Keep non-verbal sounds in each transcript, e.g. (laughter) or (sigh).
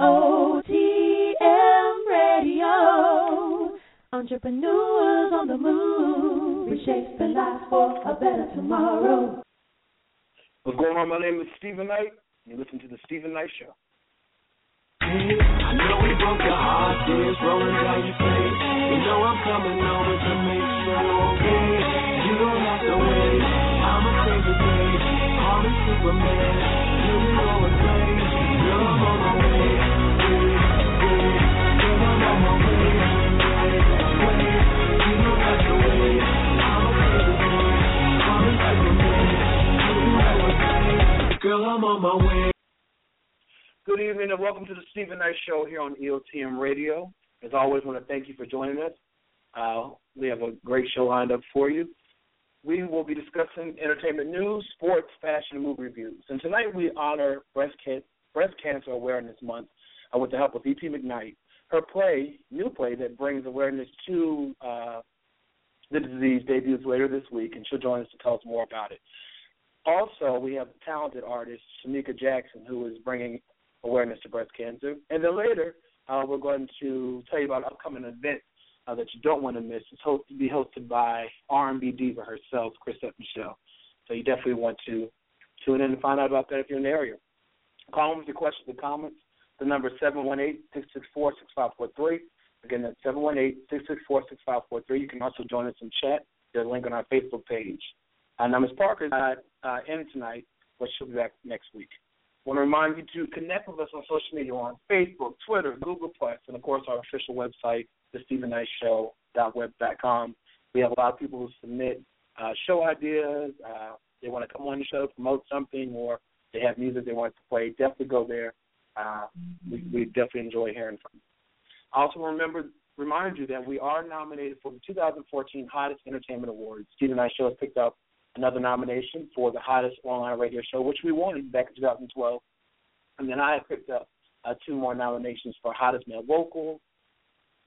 EOTM Radio. Entrepreneurs on the move, reshaping lives for a better tomorrow. What's going on? My name is Steven Knight. You listen to the Steven Knight Show. I know we broke your heart, tears rolling down your face. You know I'm coming over to make sure you're okay. You don't have to wait. I'ma save the day. Good evening and welcome to the Steven Knight Show here on EOTM Radio. As always, I want to thank you for joining us. Uh, we have a great show lined up for you. We will be discussing entertainment news, sports, fashion, and movie reviews. And tonight we honor Breast, Can- Breast Cancer Awareness Month uh, with the help of E.P. McKnight. Her play, new play that brings awareness to uh, the disease, debuts later this week, and she'll join us to tell us more about it. Also, we have talented artist, Shanika Jackson, who is bringing awareness to breast cancer. And then later, uh, we're going to tell you about upcoming event uh, that you don't want to miss. It's host- be hosted by R&B diva herself, Chrisette Michelle. So you definitely want to tune in and find out about that if you're in the area. Call with your questions and comments. The number is 718-664-6543. Again, that's 718-664-6543. You can also join us in chat. There's a link on our Facebook page. Uh, now, Ms. Parker is not uh, in tonight, but she'll be back next week. I want to remind you to connect with us on social media on Facebook, Twitter, Google Plus, and of course our official website, thestevenknightshow.web.com. We have a lot of people who submit uh, show ideas. Uh, they want to come on the show, promote something, or they have music they want to play. Definitely go there. Uh, we, we definitely enjoy hearing from you. Also, remember, remind you that we are nominated for the 2014 Hottest Entertainment Awards. Steven Knight Show has picked up another nomination for the hottest online radio show, which we won back in 2012. And then I have picked up uh, two more nominations for hottest male vocal,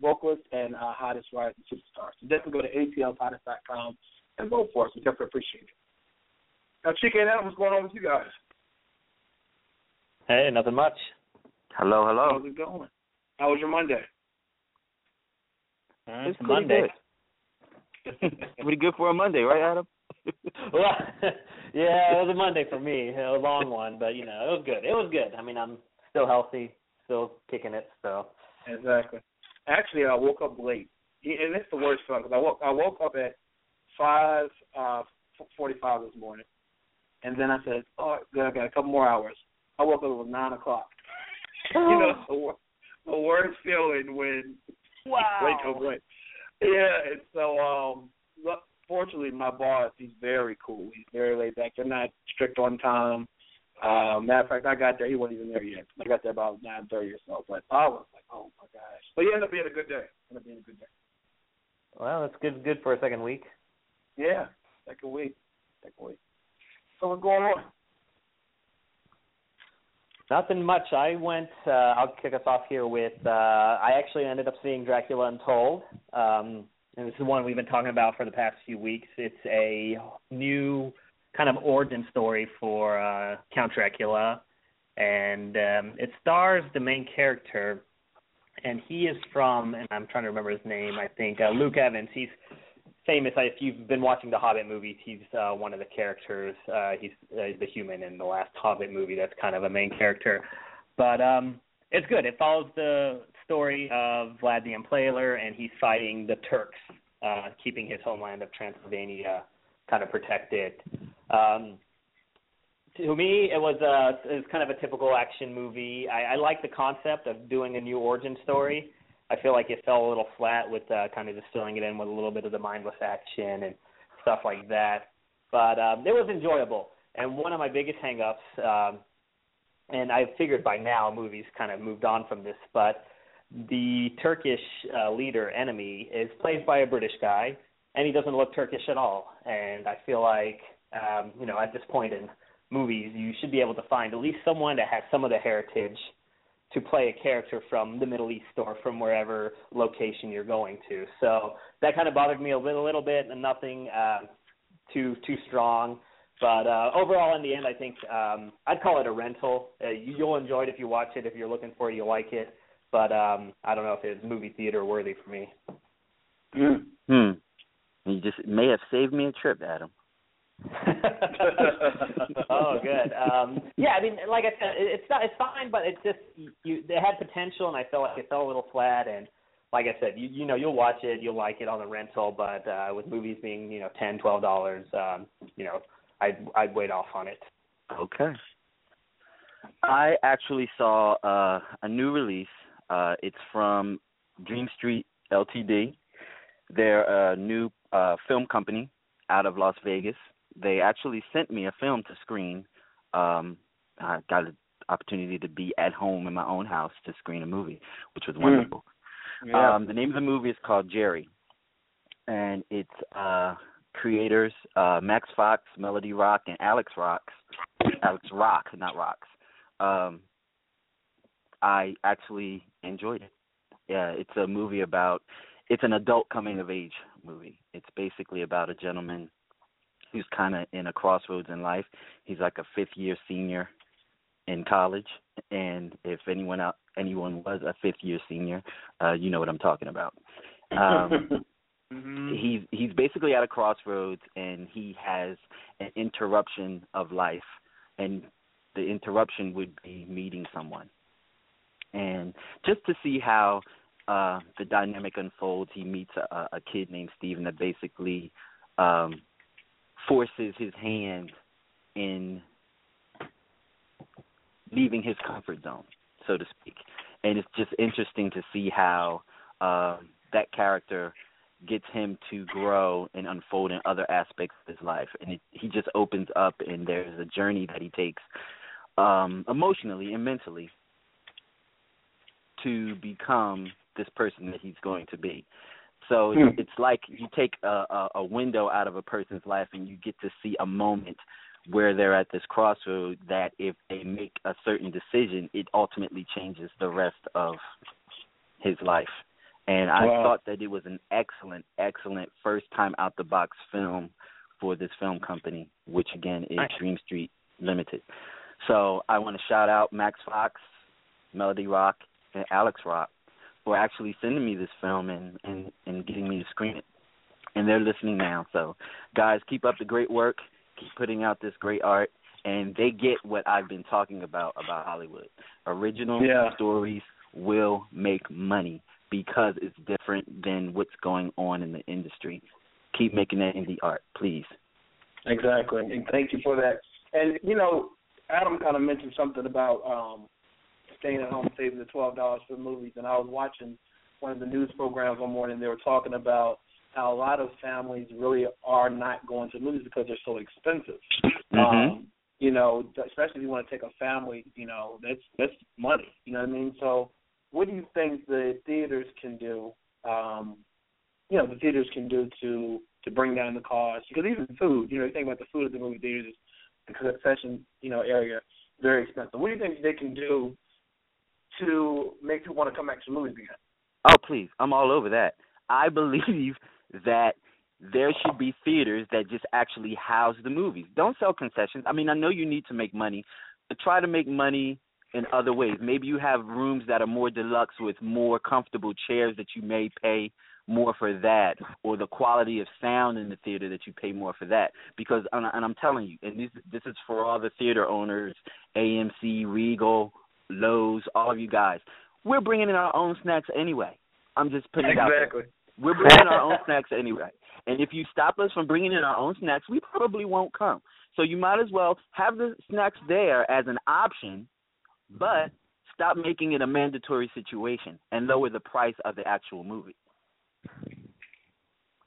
vocalist, and uh, hottest rising superstar. So definitely go to atlhottest.com and vote for us. We definitely appreciate it. Now, Chica and Adam, what's going on with you guys? Hey, nothing much. Hello, hello. How's it going? How was your Monday? Uh, It's it's pretty Monday. good. (laughs) Pretty good for a Monday, right, Adam? (laughs) well, (laughs) yeah, it was a Monday for me, a long one, but you know, it was good. It was good. I mean, I'm still healthy, still kicking it. So Exactly. Actually, I woke up late, and it's the worst fun because I woke I woke up at five uh, forty five this morning, and then I said, "Oh, good, I got a couple more hours." I woke up at nine o'clock. (laughs) you know, the, wor- the worst feeling when (laughs) wow. wake up late. Yeah, and so um, look, fortunately, my boss he's very cool. He's very laid back. They're not strict on time. Uh, matter of fact, I got there. He wasn't even there yet. I got there about nine thirty or so. But I was like, oh my gosh. But he ended up being a good day. Ended up being a good day. Well, that's good. Good for a second week. Yeah, second week. Second week. So what's going on? Nothing much. I went. Uh, I'll kick us off here with. Uh, I actually ended up seeing Dracula Untold, um, and this is one we've been talking about for the past few weeks. It's a new kind of origin story for uh, Count Dracula, and um, it stars the main character, and he is from. And I'm trying to remember his name. I think uh, Luke Evans. He's famous. If you've been watching the Hobbit movies, he's uh, one of the characters. Uh, he's uh, the human in the last Hobbit movie. That's kind of a main character, but um, it's good. It follows the story of Vlad the Impaler, and he's fighting the Turks, uh, keeping his homeland of Transylvania kind of protected. Um, to me, it was a it was kind of a typical action movie. I, I like the concept of doing a new origin story. I feel like it fell a little flat with uh, kind of just filling it in with a little bit of the mindless action and stuff like that. But um, it was enjoyable. And one of my biggest hangups, um, and I figured by now movies kind of moved on from this, but the Turkish uh, leader enemy is played by a British guy, and he doesn't look Turkish at all. And I feel like, um, you know, at this point in movies, you should be able to find at least someone that has some of the heritage to play a character from the Middle East or from wherever location you're going to. So that kind of bothered me a little, little bit, and nothing uh, too too strong. But uh, overall, in the end, I think um, I'd call it a rental. Uh, you, you'll enjoy it if you watch it. If you're looking for it, you'll like it. But um, I don't know if it's movie theater worthy for me. Mm. Hmm. You just may have saved me a trip, Adam. (laughs) oh, good. Um, yeah, I mean, like I said, it's not, it's fine, but it's just you. It had potential, and I felt like it fell a little flat. And like I said, you you know, you'll watch it, you'll like it on the rental, but uh, with movies being you know ten, twelve dollars, um, you know, I'd I'd wait off on it. Okay. I actually saw uh, a new release. Uh, it's from Dream Street Ltd. They're a new uh, film company out of Las Vegas. They actually sent me a film to screen. Um, I got an opportunity to be at home in my own house to screen a movie, which was wonderful. Yeah. Um, the name of the movie is called Jerry, and it's uh, creators uh, Max Fox, Melody Rock, and Alex Rocks. Alex Rock, not Rocks. Um, I actually enjoyed it. Yeah, it's a movie about. It's an adult coming of age movie. It's basically about a gentleman who's kind of in a crossroads in life. He's like a fifth year senior in college, and if anyone out anyone was a fifth year senior, uh, you know what I'm talking about. Um, (laughs) hmm he's he's basically at a crossroads and he has an interruption of life and the interruption would be meeting someone and just to see how uh the dynamic unfolds. He meets a, a kid named Steven that basically um forces his hand in leaving his comfort zone so to speak. And it's just interesting to see how um that character gets him to grow and unfold in other aspects of his life. And it, he just opens up and there's a journey that he takes um emotionally and mentally to become this person that he's going to be so it's, Hmm. it's like you take a, a a window out of a person's life and you get to see a moment where they're at this crossroad that if they make a certain decision it ultimately changes the rest of his life and I Wow. thought that it was an excellent, excellent first time out the box film for this film company, which again is. Dream Street Limited. So I want to shout out Max Fox, Melody Rock, and Alex Rock for actually sending me this film and, and, and getting me to screen it. And they're listening now. So guys, keep up the great work. Keep putting out this great art. And they get what I've been talking about about Hollywood. Original Yeah. stories will make money because it's different than what's going on in the industry. Keep making that indie art, please. Exactly, and thank you for that. And you know, Adam kind of mentioned something about um staying at home, saving the twelve dollars for movies. And I was watching one of the news programs one morning. They were talking about how a lot of families really are not going to movies because they're so expensive. Mhm. Um, you know, especially if you want to take a family, you know, that's that's money. You know what I mean? So, what do you think the theaters can do? Um, you know, the theaters can do to to bring down the cost because even food, you know, you think about the food at the movie theaters, the concession, you know, area, very expensive. What do you think they can do to make people want to come back to the movies again? Oh, please. I'm all over that. I believe (laughs) that there should be theaters that just actually house the movies. Don't sell concessions. I mean, I know you need to make money, but try to make money in other ways. Maybe you have rooms that are more deluxe with more comfortable chairs that you may pay more for that, or the quality of sound in the theater that you pay more for that. Because, and I'm telling you, and this this is for all the theater owners, AMC, Regal, Loews, all of you guys. We're bringing in our own snacks anyway. I'm just putting it out there. Exactly. We're bringing in our own (laughs) snacks anyway. And if you stop us from bringing in our own snacks, we probably won't come. So you might as well have the snacks there as an option, but stop making it a mandatory situation and lower the price of the actual movie.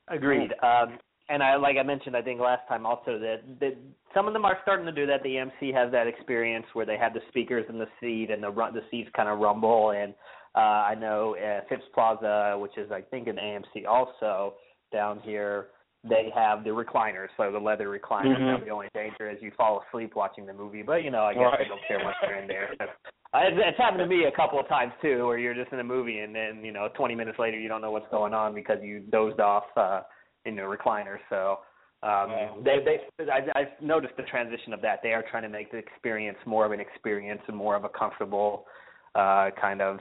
Agreed. Um, and I, like I mentioned, I think last time also that, that some of them are starting to do that. The AMC has that experience where they have the speakers in the seat and the the seats kind of rumble. And uh, I know uh, Phipps Plaza, which is I think an AMC also down here, they have the recliners, so the leather recliners. Mhm. Now, the only danger is you fall asleep watching the movie, but you know I guess Right. they don't care much you're in there. It's, it's happened to me a couple of times too, where you're just in a movie and then you know 20 minutes later you don't know what's going on because you dozed off uh, in the recliner. So Um, Wow. They they I, I've noticed the transition of that. They are trying to make the experience more of an experience and more of a comfortable uh, kind of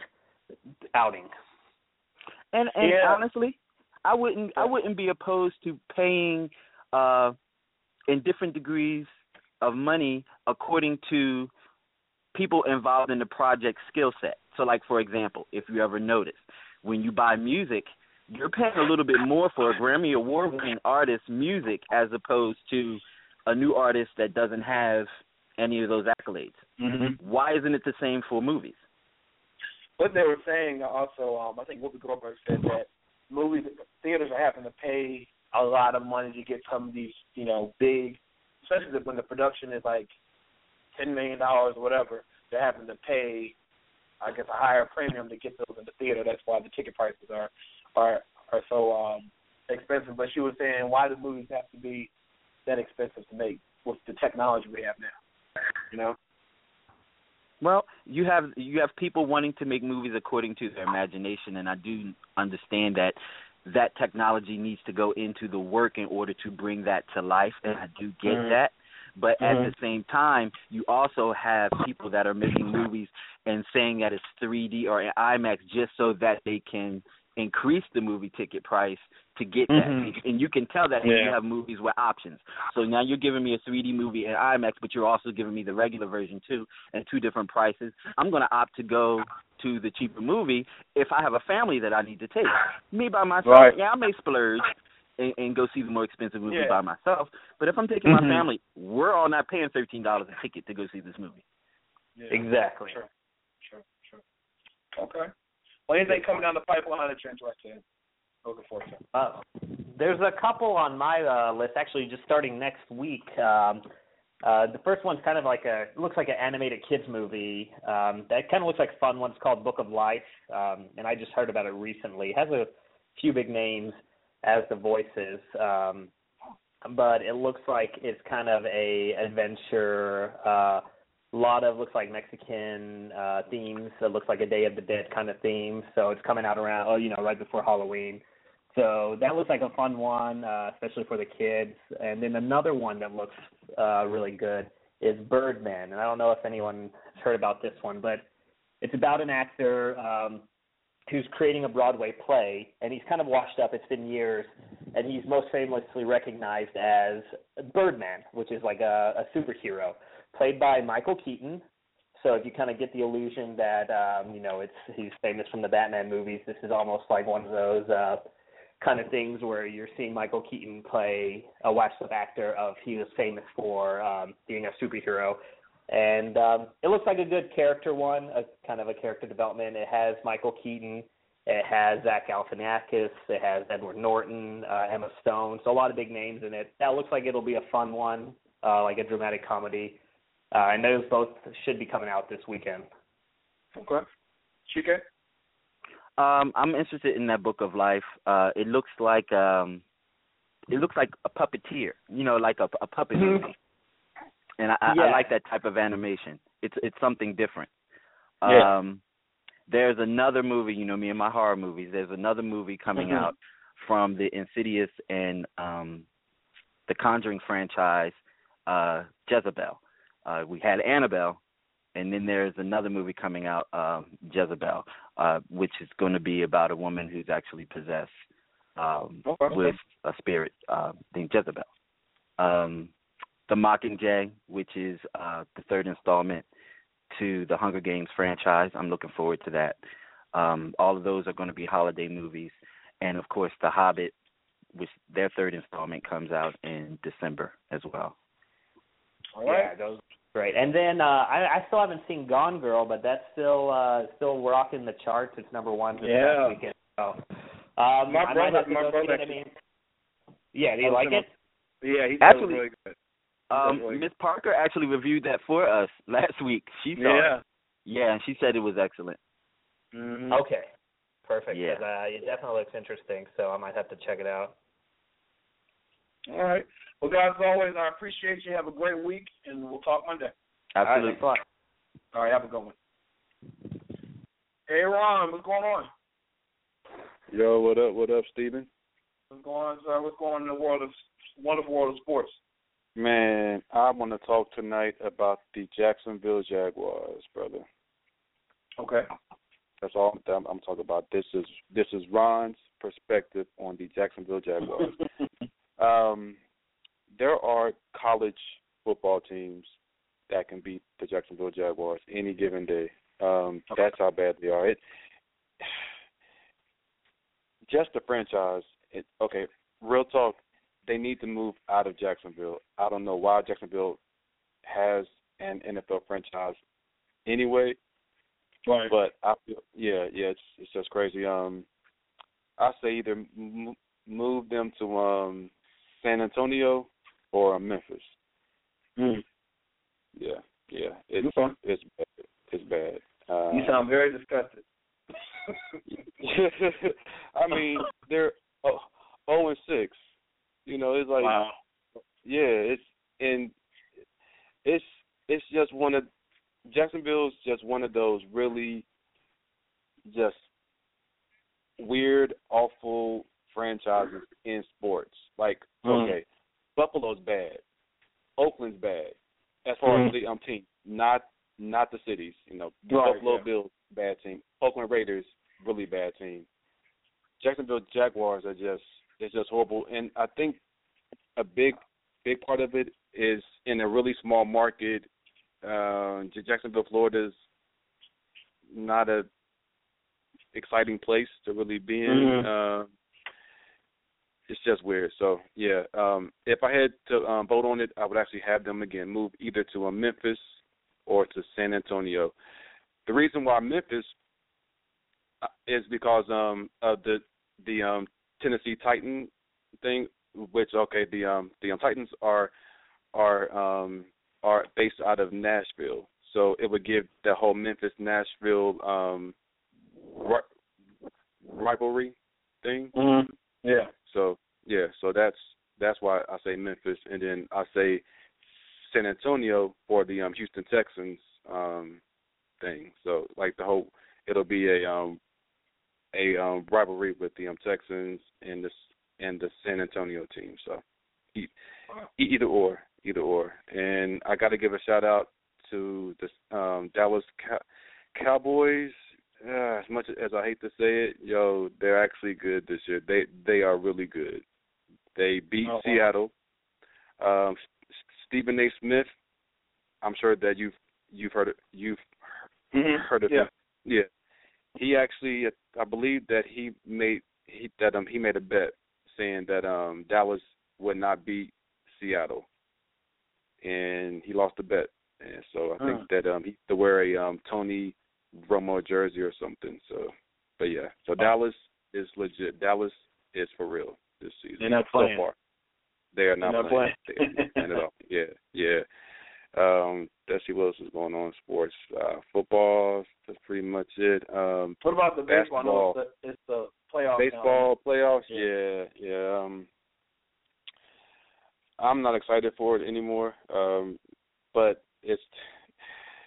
outing. And and Yeah. honestly, I wouldn't I wouldn't be opposed to paying uh in different degrees of money according to people involved in the project skill set. So like for example, if you ever notice, when you buy music, you're paying a little bit more for a Grammy award winning artist's music as opposed to a new artist that doesn't have any of those accolades. Mm-hmm. Why isn't it the same for movies? What they were saying also, um, I think Whoopi Goldberg said that movies theaters are having to pay a lot of money to get some of these, you know, big, especially when the production is like ten million dollars or whatever. They're having to pay, I guess, a higher premium to get those in the theater. That's why the ticket prices are are are so um expensive. But she was saying, why do movies have to be that expensive to make with the technology we have now? You know. Well, you have you have people wanting to make movies according to their imagination, and I do understand that that technology needs to go into the work in order to bring that to life, and I do get Mhm. that. But at Mhm. the same time, you also have people that are making movies and saying that it's 3D or IMAX just so that they can increase the movie ticket price to get that. Mhm. (laughs) And you can tell that when you have movies with options. So now you're giving me a 3D movie in IMAX, but you're also giving me the regular version too, and two different prices. I'm going to opt to go to the cheaper movie if I have a family that I need to take. Me by myself, Right. yeah, I may splurge and, and go see the more expensive movie Yeah. by myself. But if I'm taking Mhm. my family, we're all not paying thirteen dollars a ticket to go see this movie. Yeah. Exactly. Sure, sure, sure. Okay. Well, anything coming down the pipeline that you're? Looking. Uh, there's a couple on my uh, list actually just starting next week. Um, uh, the first one's kind of like a looks like an animated kids movie. Um, that kind of looks like fun one. It's called Book of Life, um, and I just heard about it recently. It has a few big names as the voices, um, but it looks like it's kind of a adventure. Uh, a lot of looks like Mexican uh, themes. It looks like a Day of the Dead kind of theme. So it's coming out around, oh, you know, right before Halloween. So that looks like a fun one, uh, especially for the kids. And then another one that looks uh, really good is Birdman. And I don't know if anyone heard about this one, but it's about an actor um, who's creating a Broadway play, and he's kind of washed up. It's been years, and he's most famously recognized as Birdman, which is like a, a superhero, played by Michael Keaton. So if you kind of get the illusion that um, you know it's he's famous from the Batman movies, this is almost like one of those uh, kind of things where you're seeing Michael Keaton play a washed up actor of he was famous for um, being a superhero. And um, it looks like a good character one, a kind of a character development. It has Michael Keaton, it has Zach Galifianakis, it has Edward Norton, uh, Emma Stone, so a lot of big names in it. That looks like it'll be a fun one, uh, like a dramatic comedy. Uh, and those both should be coming out this weekend. Okay. Chike? Um, I'm interested in that book of life. Uh, it looks like um, it looks like a puppeteer, you know, like a, a puppet Mhm. movie. And I, I, I like that type of animation. It's it's something different. Yeah. Um, there's another movie, you know me and my horror movies. There's another movie coming Mhm. out from the Insidious and um, the Conjuring franchise, uh, Jezebel. Uh, we had Annabelle, and then there's another movie coming out, um, Jezebel, uh, which is going to be about a woman who's actually possessed um, Okay. with a spirit uh, named Jezebel. Um, the Mockingjay, which is uh, the third installment to the Hunger Games franchise. I'm looking forward to that. Um, all of those are going to be holiday movies, and of course, The Hobbit, which their third installment comes out in December as well. All right. Yeah, those great. And then uh, I, I still haven't seen Gone Girl, but that's still uh, still rocking the charts. It's number one this Yeah. past weekend. So, um, My I brother- might have to my go see brother it. I mean, yeah, do you like it? Yeah, he Actually- really good. Um, Definitely. Miss Parker actually reviewed that for us (laughs) last week. She saw Yeah. it. Yeah, and she said it was excellent. Mm-hmm. Okay, perfect. Yeah. 'cause, Uh, it definitely looks interesting, so I might have to check it out. All right. Well, guys, as always, I appreciate you. Have a great week, and we'll talk Monday. Absolutely. All right, All right have a good one. Hey, Ron, what's going on? Yo, what up? What up, Steven? What's going on, sir? What's going on in the world of wonderful world of sports? Man, I want to talk tonight about the Jacksonville Jaguars, brother. Okay. That's all I'm, I'm talking about. This is this is Ron's perspective on the Jacksonville Jaguars. (laughs) um, there are college football teams that can beat the Jacksonville Jaguars any given day. Um, Okay. That's how bad they are. It (sighs) just the franchise. It, okay, real talk. They need to move out of Jacksonville. I don't know why Jacksonville has an NFL franchise anyway. Right. But I feel, yeah, yeah, it's it's just crazy. Um, I say either m- move them to um San Antonio or Memphis. Mm. Yeah, yeah, it's Okay. it's bad. It's bad. Uh, You sound very disgusted. (laughs) I mean, they're oh, oh and six. You know, it's like wow. yeah, it's and it's it's just one of Jacksonville's just one of those really just weird, awful franchises in sports. Like, Mhm. okay, Buffalo's bad, Oakland's bad. As far as Mhm. the um team, not not the cities. You know, Right, Buffalo yeah. Bills bad team, Oakland Raiders really bad team. Jacksonville Jaguars are just it's just horrible, and I think a big big part of it is in a really small market. Uh, Jacksonville, Florida's not a exciting place to really be in. Mhm. Uh, it's just weird. So yeah, um, if I had to um, vote on it, I would actually have them again move either to uh, Memphis or to San Antonio. The reason why Memphis uh, is because um, of the the um, Tennessee Titan thing, which okay, the um, the um, Titans are are um, are based out of Nashville, so it would give the whole Memphis Nashville um, ri- rivalry thing. Mm-hmm. Yeah. So yeah, so that's that's why I say Memphis, and then I say San Antonio for the um, Houston Texans um, thing. So like the whole, it'll be a um, a um, rivalry with the um, Texans and the and the San Antonio team. So either or, either or. And I got to give a shout out to the um, Dallas Cow- Cowboys. Uh, as much as I hate to say it, yo, they're actually good this year. They they are really good. They beat Oh, wow. Seattle. Um, Stephen A. Smith. I'm sure that you've you've heard it, you've Mhm. heard of Yeah. him. Yeah. He actually, I believe that he made he that um he made a bet saying that um Dallas would not beat Seattle, and he lost the bet. And so I think that um he to wear a um Tony Romo jersey or something. So, but yeah, so Dallas is legit. Dallas is for real this season. They're not so playing. far. They are not, not playing. playing. They are not playing at all. (laughs) Yeah, yeah. Um, let's see what else is going on in sports. Uh, football, that's pretty much it. Um, What about the baseball? I know Basketball. it's the, it's the playoffs. now. baseball playoffs, Yeah. yeah, yeah. Um, I'm not excited for it anymore. Um, but it's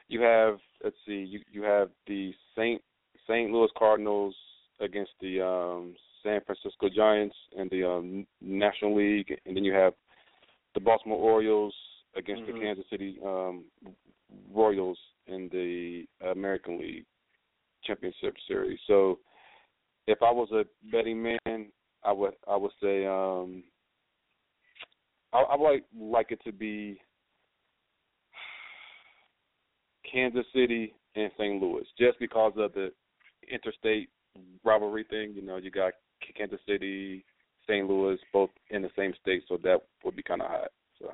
you have let's see, you you have the Saint St. Louis Cardinals against the um San Francisco Giants in the um National League, and then you have the Baltimore Orioles against Mhm. the Kansas City um Royals in the American League Championship Series. So if I was a betting man, I would I would say um I, I would like like it to be Kansas City and St. Louis, just because of the interstate rivalry thing. You know, you got Kansas City, St. Louis, both in the same state, so that would be kind of hot. So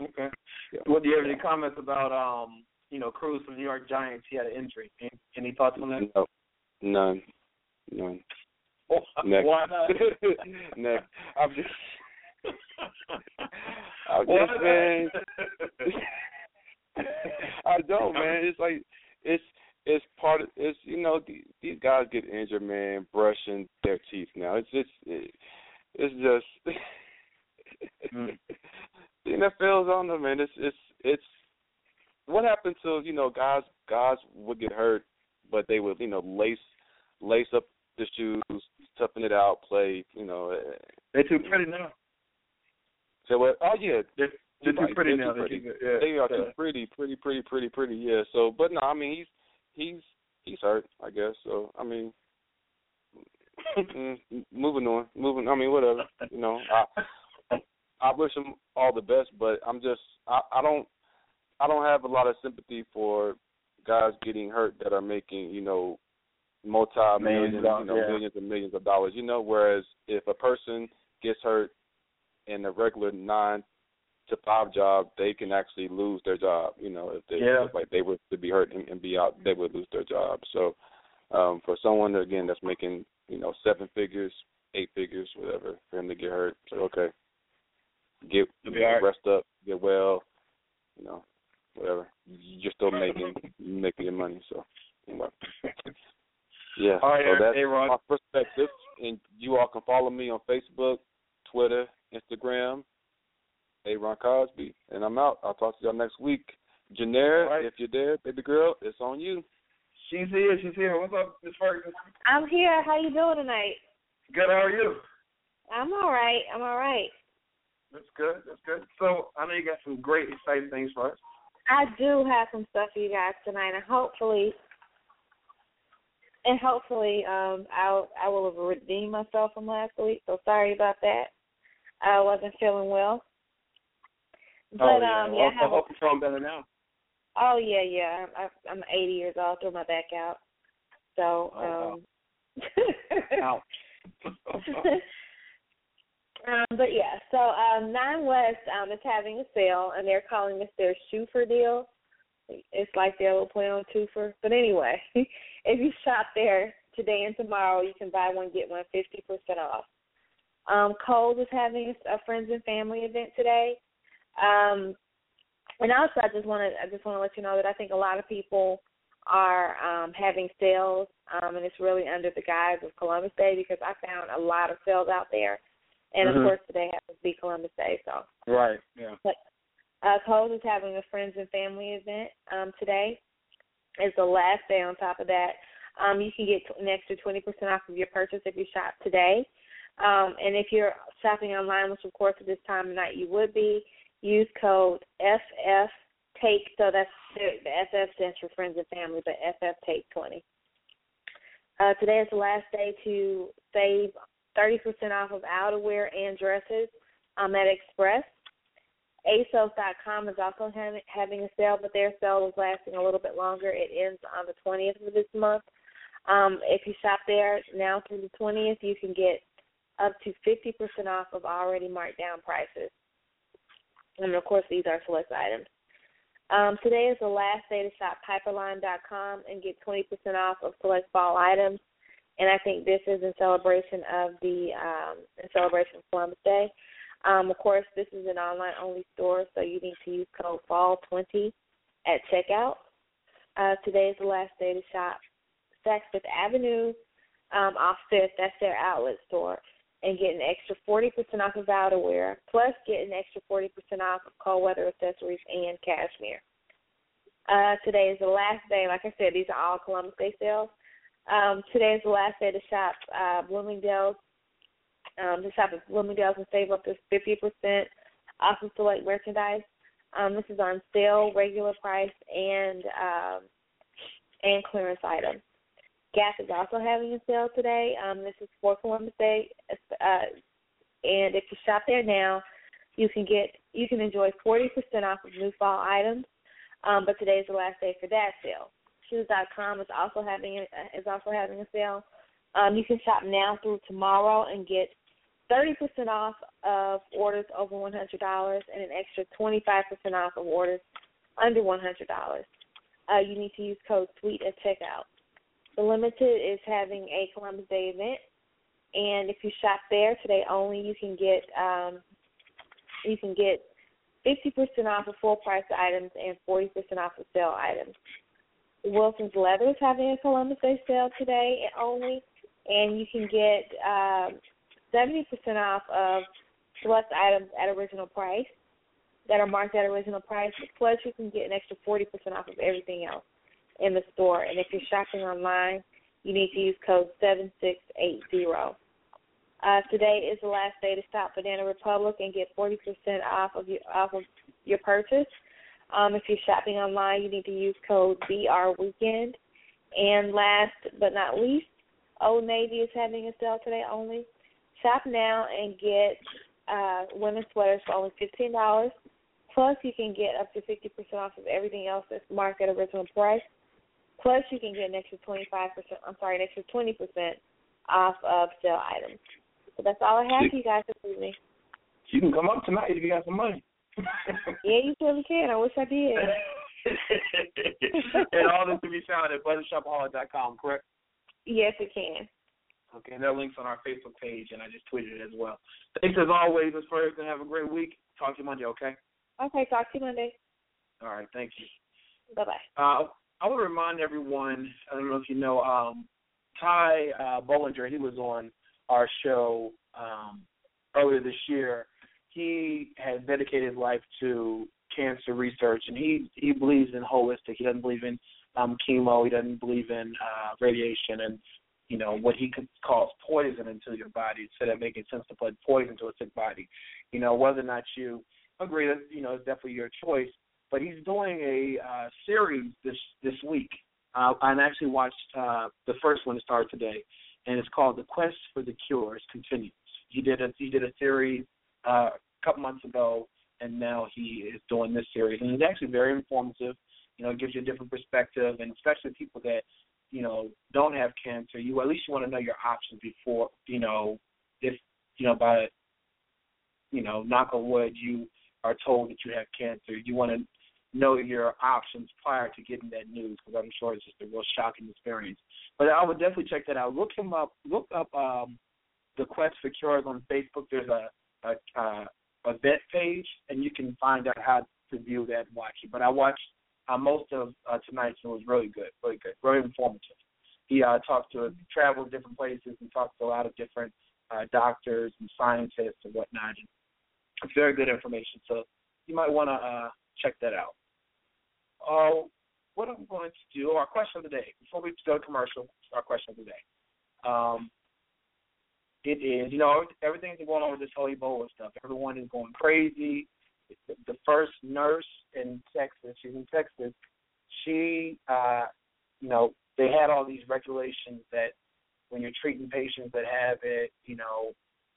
Okay. yeah. What do you have any comments about um you know Cruz from the New York Giants? He had an injury. Any, any thoughts on that? No, none, none. Oh, Next. Why not? (laughs) Next. I'm just, (laughs) I'm just man. (laughs) (laughs) I don't, man. It's like it's it's part of it's you know these, these guys get injured, man, brushing their teeth now. It's just it, it's just Mm. (laughs) the NFL's on them, man. It's it's it's what happened to you know guys guys would get hurt, but they would you know lace lace up the shoes, toughen it out, play. You know, eh, They're too pretty now. So what? Oh yeah, They're, they're too pretty they're now. too pretty. too- yeah, they are yeah. too pretty, pretty, pretty, pretty, pretty. Yeah. So, but no, I mean he's he's he's hurt, I guess. So I mean, (laughs) mm, moving on, moving. I mean, whatever. You know, I I wish him all the best, but I'm just I I don't I don't have a lot of sympathy for guys getting hurt that are making you know multi millions, you know, yeah. millions and millions of dollars. You know, whereas if a person gets hurt in a regular nine to five job, they can actually lose their job. You know, if they Yeah. if, like they were to be hurt and, and be out, they would lose their job. So, um, for someone again that's making you know seven figures, eight figures, whatever, for him to get hurt, so okay, get be rest up, get well, you know, whatever. You're still making making your money, so anyway. (laughs) Yeah, All right, so that's Aaron. my perspective, and you all can follow me on Facebook, Twitter, Instagram, Aaron Cosby, and I'm out. I'll talk to y'all next week. Janera, All right. if you're there, baby girl, it's on you. She's here. She's here. What's up, Miss Ferguson? I'm here. How you doing tonight? Good. How are you? I'm all right. I'm all right. That's good. That's good. So I know you got some great, exciting things for us. I do have some stuff for you guys tonight, and hopefully, and hopefully, um, I'll I will have redeemed myself from last week. So sorry about that. I wasn't feeling well. But oh yeah. um, well, yeah, I I hope you're feeling better now. oh yeah, yeah. I'm I'm 80 years old. Threw my back out. So Oh, um. (laughs) Ouch. (laughs) um, but yeah, so um, Nine West um, is having a sale, and they're calling this their Schufer deal. It's like their little play on twofer. But anyway, (laughs) if you shop there today and tomorrow, you can buy one get one fifty percent off. Um, Kohl's is having a friends and family event today. Um, and also, I just want to I just want to let you know that I think a lot of people are um, having sales, um, and it's really under the guise of Columbus Day because I found a lot of sales out there. And Mhm. of course, today happens to be Columbus Day, so right. Yeah. uh, Kohl's is having a friends and family event um, today. It's the last day. On top of that, um, you can get an extra twenty percent off of your purchase if you shop today. Um, and if you're shopping online, which of course at this time of night you would be, use code FF Take. So that's the FF stands for friends and family, but FF Take twenty. Uh, today is the last day to save thirty percent off of outerwear and dresses um, at Express. ASOS.com is also having, having a sale, but their sale is lasting a little bit longer. It ends on the 20th of this month. Um, if you shop there now through the 20th, you can get up to 50% off of already marked down prices. And of course, these are select items. Um, today is the last day to shop Piperlime.com and get 20% off of select fall items. And I think this is in celebration of the um, in celebration of Columbus Day. Um, of course, this is an online only store, so you need to use code FALL20 at checkout. Uh, today is the last day to shop Saks Fifth Avenue um, off Fifth. That's their outlet store, and get an extra 40% off of outerwear, plus get an extra 40% off of cold weather accessories and cashmere. Uh, today is the last day. Like I said, these are all Columbus Day sales. Um, today is the last day to shop uh, Bloomingdale's um, to shop at Bloomingdale's and save up to 50% off of select merchandise. Um, this is on sale, regular price, and um, and clearance items. Gap is also having a sale today. Um, this is for Columbus Day, uh, and if you shop there now, you can get you can enjoy 40% off of new fall items. Um, but today is the last day for that sale. Shoes.com is also having a, is also having a sale. Um, you can shop now through tomorrow and get 30% off of orders over $100 and an extra 25% off of orders under $100. Uh, you need to use code SWEET at checkout. The Limited is having a Columbus Day event, and if you shop there today only, you can get um, you can get 50% off of full price items and 40% off of sale items. Wilson's Leather is having a Columbus Day sale today only, and you can get um, 70% off of select items at original price that are marked at original price. Plus, you can get an extra 40% off of everything else in the store. And if you're shopping online, you need to use code 7680. Uh, today is the last day to shop Banana Republic and get 40% off of your off of your purchase. Um, if you're shopping online, you need to use code BR Weekend. And last but not least, Old Navy is having a sale today only. Shop now and get uh, women's sweaters for only fifteen dollars. Plus, you can get up to fifty percent off of everything else that's marked at original price. Plus, you can get an extra twenty five percent. I'm sorry, an extra twenty percent off of sale items. So that's all I have for you guys this evening. You can come up tonight if you got some money. (laughs) Yeah, you surely can. I wish I did. (laughs) and all this can be found at buttershopaholic.com, correct? Yes, it can. Okay, and that link's on our Facebook page, and I just tweeted it as well. Thanks as always, Ms. Ferguson. Have a great week. Talk to you Monday, okay? Okay, talk to you Monday. All right, thank you. Bye bye. Uh, I want to remind everyone, I don't know if you know, um, Ty uh, Bollinger, he was on our show um, earlier this year. He has dedicated his life to cancer research, and he he believes in holistic. He doesn't believe in um, chemo. He doesn't believe in uh, radiation, and you know what he could calls poison into your body instead of making sense to put poison to a sick body. You know whether or not you agree that you know it's definitely your choice. But he's doing a uh, series this this week. Uh, I actually watched uh, the first one start today, and it's called "The Quest for the Cures Continues." He did a he did a series uh, a couple months ago, and now he is doing this series, and it's actually very informative. You know, it gives you a different perspective, and especially people that you know don't have cancer. You at least you want to know your options before you know if you know by you know knock on wood you are told that you have cancer. You want to know your options prior to getting that news because I'm sure it's just a real shocking experience. But I would definitely check that out. Look him up. Look up um, the Quest for Cures on Facebook. There's a a, a vet page, and you can find out how to view that and watch it. But I watched uh, most of uh, tonight's and it was really good, really good, very informative. He uh, talked to traveled different places and talked to a lot of different uh, doctors and scientists and whatnot. And it's very good information. So you might want to uh, check that out. Uh, what I'm going to do, our question of the day, before we go to commercial, our question of the day. Um, it is, you know, everything's going on with this whole Ebola stuff. Everyone is going crazy. The, first nurse in Texas, she's in Texas, she, uh, you know, they had all these regulations that when you're treating patients that have it, you know,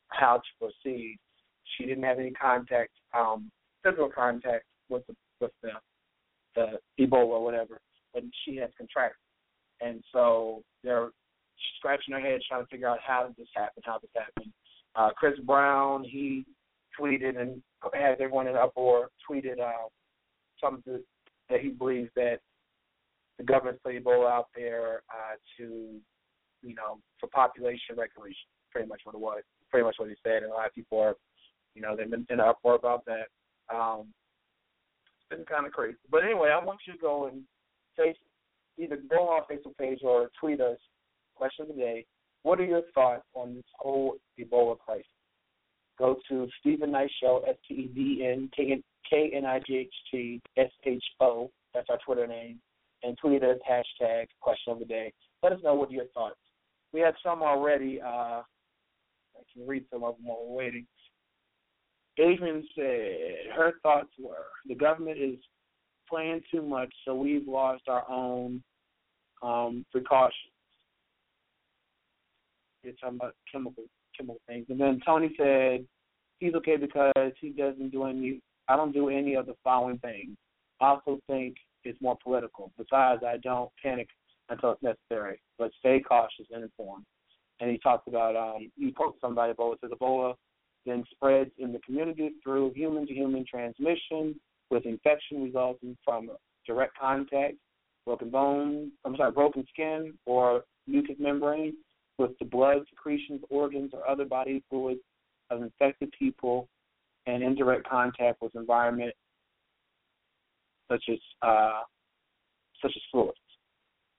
how to proceed. She didn't have any contact, um, physical contact with the with the the Ebola or whatever, but she has contracted. And so they're scratching their heads trying to figure out how did this happen, how this happened. Uh, Chris Brown, he tweeted and had everyone in uproar, tweeted uh, something that he believes that the government put Ebola out there uh, to, you know, for population regulation. Pretty much what it was. Pretty much what he said, and a lot of people are, you know, they've been in uproar about that. Um, been kind of crazy. But anyway, I want you to go and face either go on our Facebook page or tweet us. Question of the day: What are your thoughts on this whole Ebola crisis? Go to Steven Knight Show, S T E V N K N I G H T S H O. That's our Twitter name, and tweet us hashtag Question of the Day. Let us know what your thoughts. We had some already. Uh, I can read some of them while we're waiting. Adrian said her thoughts were the government is playing too much, so we've lost our own um, precautions. You're talking about chemical chemical things. And then Tony said he's okay because he doesn't do any. I don't do any of the following things. I also think it's more political. Besides, I don't panic until it's necessary, but stay cautious and informed. And he talked about um, he quotes somebody Ebola says Ebola then spreads in the community through human to human transmission with infection resulting from direct contact, broken bone, I'm sorry, broken skin or mucous membrane with the blood, secretions, organs, or other body fluids of infected people and indirect contact with environment such as uh, such as fluids.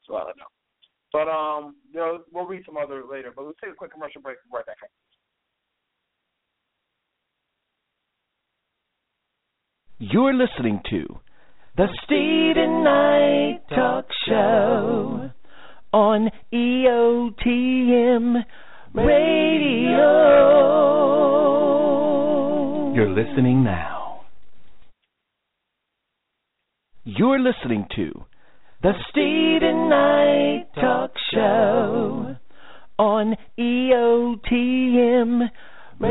All I know. But um, you know, we'll read some other later. But let's take a quick commercial break right back. You're listening to the Steven Knight Talk Show on EOTM Radio. You're listening now. You're listening to the Steven Knight Talk Show on EOTM Radio. The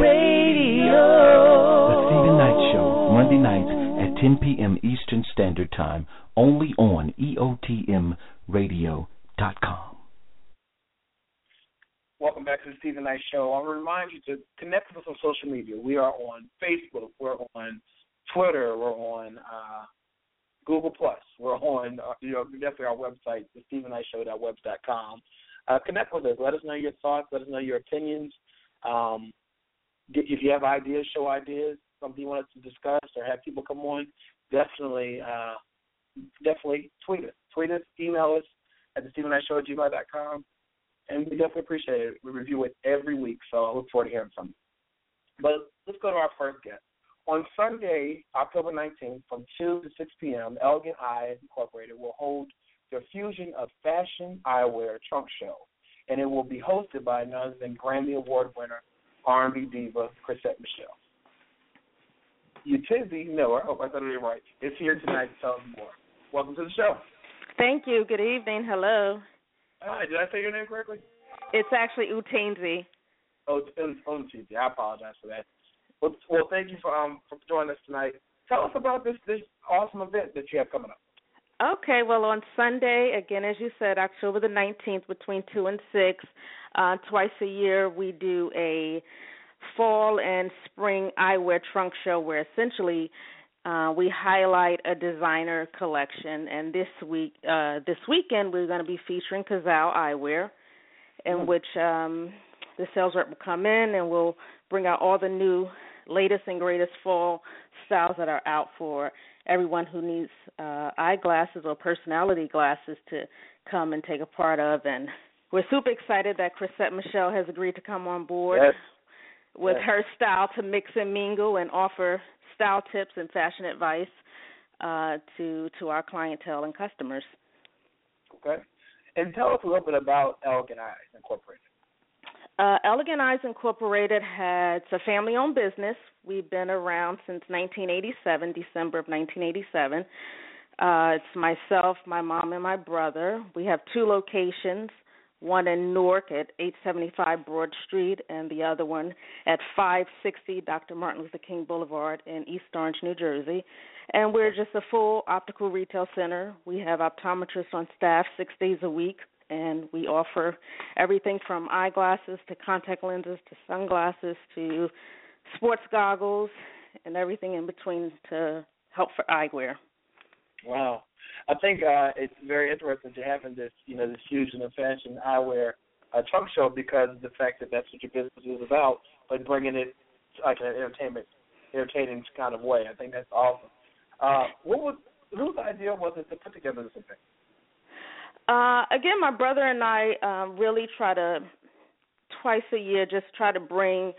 Steven Knight Show, Monday nights at 10 p.m. Eastern Standard Time, only on EOTMRadio.com. Welcome back to the Steven Knight Show. I'll remind you to connect with us on social media. We are on Facebook. We're on Twitter. We're on uh, Google Plus. We're on uh, you know definitely our website, the Steven Knight Show.webs.com. Uh, connect with us. Let us know your thoughts. Let us know your opinions. Um, if you have ideas, show ideas, something you want us to discuss or have people come on, definitely, uh, definitely tweet us. Tweet us, email us at the Steven Show at gmail.com and we definitely appreciate it. We review it every week, so I look forward to hearing from you. But let's go to our first guest. On Sunday, October 19th, from 2 to 6 p.m., Elegant Eye Incorporated will hold their Fusion of Fashion Eyewear Trunk Show, and it will be hosted by none other than Grammy Award winner R&B diva Chrisette Michelle. Utizi Miller, I hope I said it right, is here tonight to tell us more. Welcome to the show. Thank you. Good evening. Hello. Hi, did I say your name correctly? It's actually Utenzi. Oh, it's. I apologize for that. Well, well, thank you for um for joining us tonight. Tell us about this this awesome event that you have coming up. Okay, well, on Sunday, again, as you said, October the 19th, between 2 and 6, uh, twice a year, we do a fall and spring eyewear trunk show where essentially uh, we highlight a designer collection. And this week, uh, this weekend, we're going to be featuring Cazal Eyewear, in Hmm. which um, the sales rep will come in and we'll bring out all the new, latest and greatest fall styles that are out for everyone who needs uh, eyeglasses or personality glasses to come and take a part of. And we're super excited that Chrisette Michelle has agreed to come on board Yes. with Yes. her style to mix and mingle and offer style tips and fashion advice uh, to to our clientele and customers. Okay. And tell us a little bit about Elegant Eyes Incorporated. Uh, Elegant Eyes Incorporated has a family-owned business. We've been around since 1987, December of 1987. Uh, it's myself, my mom, and my brother. We have two locations. One in Newark at 875 Broad Street, and the other one at 560 Dr. Martin Luther King Boulevard in East Orange, New Jersey. And we're just a full optical retail center. We have optometrists on staff six days a week, and we offer everything from eyeglasses to contact lenses to sunglasses to sports goggles and everything in between to help for eyewear. Wow. I think uh, it's very interesting to having this, you know, this fusion of fashion eyewear uh, trunk show because of the fact that that's what your business is about, but bringing it like an entertainment, entertaining kind of way. I think that's awesome. Uh, what was whose idea was it to put together this event? Uh, again, my brother and I um, really try to twice a year just try to bring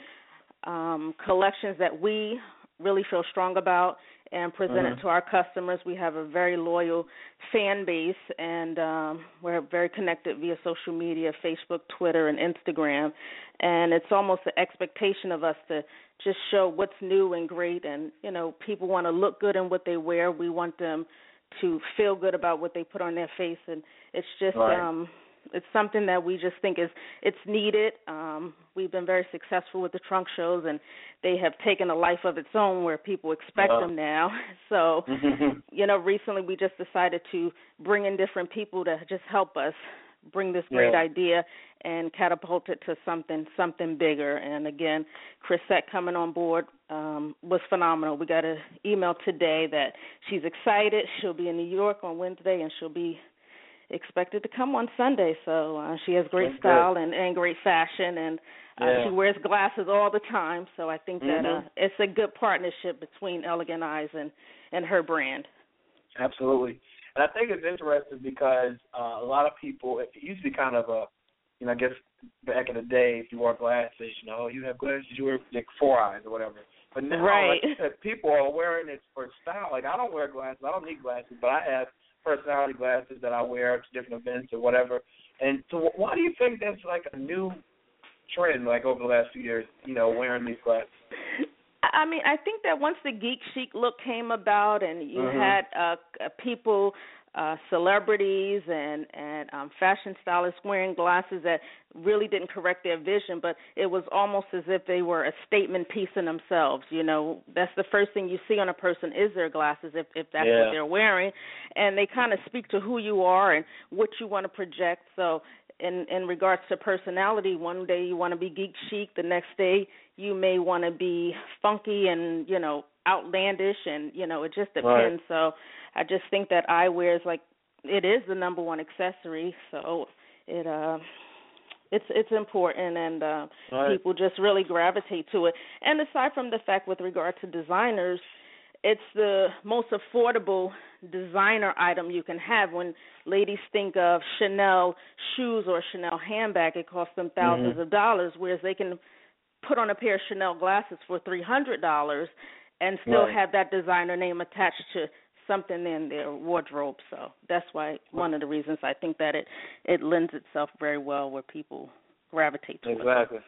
um, collections that we really feel strong about and present Mhm. it to our customers. We have a very loyal fan base, and um, we're very connected via social media, Facebook, Twitter, and Instagram. And it's almost the expectation of us to just show what's new and great. And you know, people want to look good in what they wear. We want them to feel good about what they put on their face, and it's just Right. um, it's something that we just think is it's needed. Um, we've been very successful with the trunk shows, and they have taken a life of its own where people expect them now. (laughs) So, Mhm. you know, recently we just decided to bring in different people to just help us bring this great Yeah. idea and catapult it to something something bigger. And again, Chrisette coming on board um, was phenomenal. We got an email today that she's excited. She'll be in New York on Wednesday, and she'll be expected to come on Sunday. So uh, she has great That's style and, and great fashion, and uh, Yeah. she wears glasses all the time. So I think that uh, Mhm. it's a good partnership between Elegant Eyes and and her brand. Absolutely. And I think it's interesting because uh, a lot of people, it used to be kind of a, you know, I guess back in the day, if you wore glasses, you know, you have glasses, you wear like four eyes or whatever. But now, Right. like said, people are wearing it for style. Like I don't wear glasses, I don't need glasses, but I have personality glasses that I wear to different events or whatever. And so, why do you think that's like a new trend like over the last few years. You know, wearing these glasses. I mean, I think that once the geek chic look came about, and you Mhm. had uh, uh people, uh celebrities, and and um fashion stylists wearing glasses that really didn't correct their vision, but it was almost as if they were a statement piece in themselves. You know, that's the first thing you see on a person is their glasses, if if that's Yeah. what they're wearing, and they kind of speak to who you are and what you want to project. So in in regards to personality, one day you want to be geek chic, the next day you may want to be funky and you know outlandish, and you know it just depends. So I just think that eyewear is like it is the number one accessory, so it uh it's it's important and uh Right. people just really gravitate to it. And aside from the fact with regard to designers, it's the most affordable designer item you can have when ladies think of Chanel shoes or Chanel handbag it costs them 1000s Mhm. of dollars whereas they can put on a pair of Chanel glasses for $300 and still Right. have that designer name attached to something in their wardrobe so that's why one of the reasons I think that it it lends itself very well where people gravitate to Exactly. it.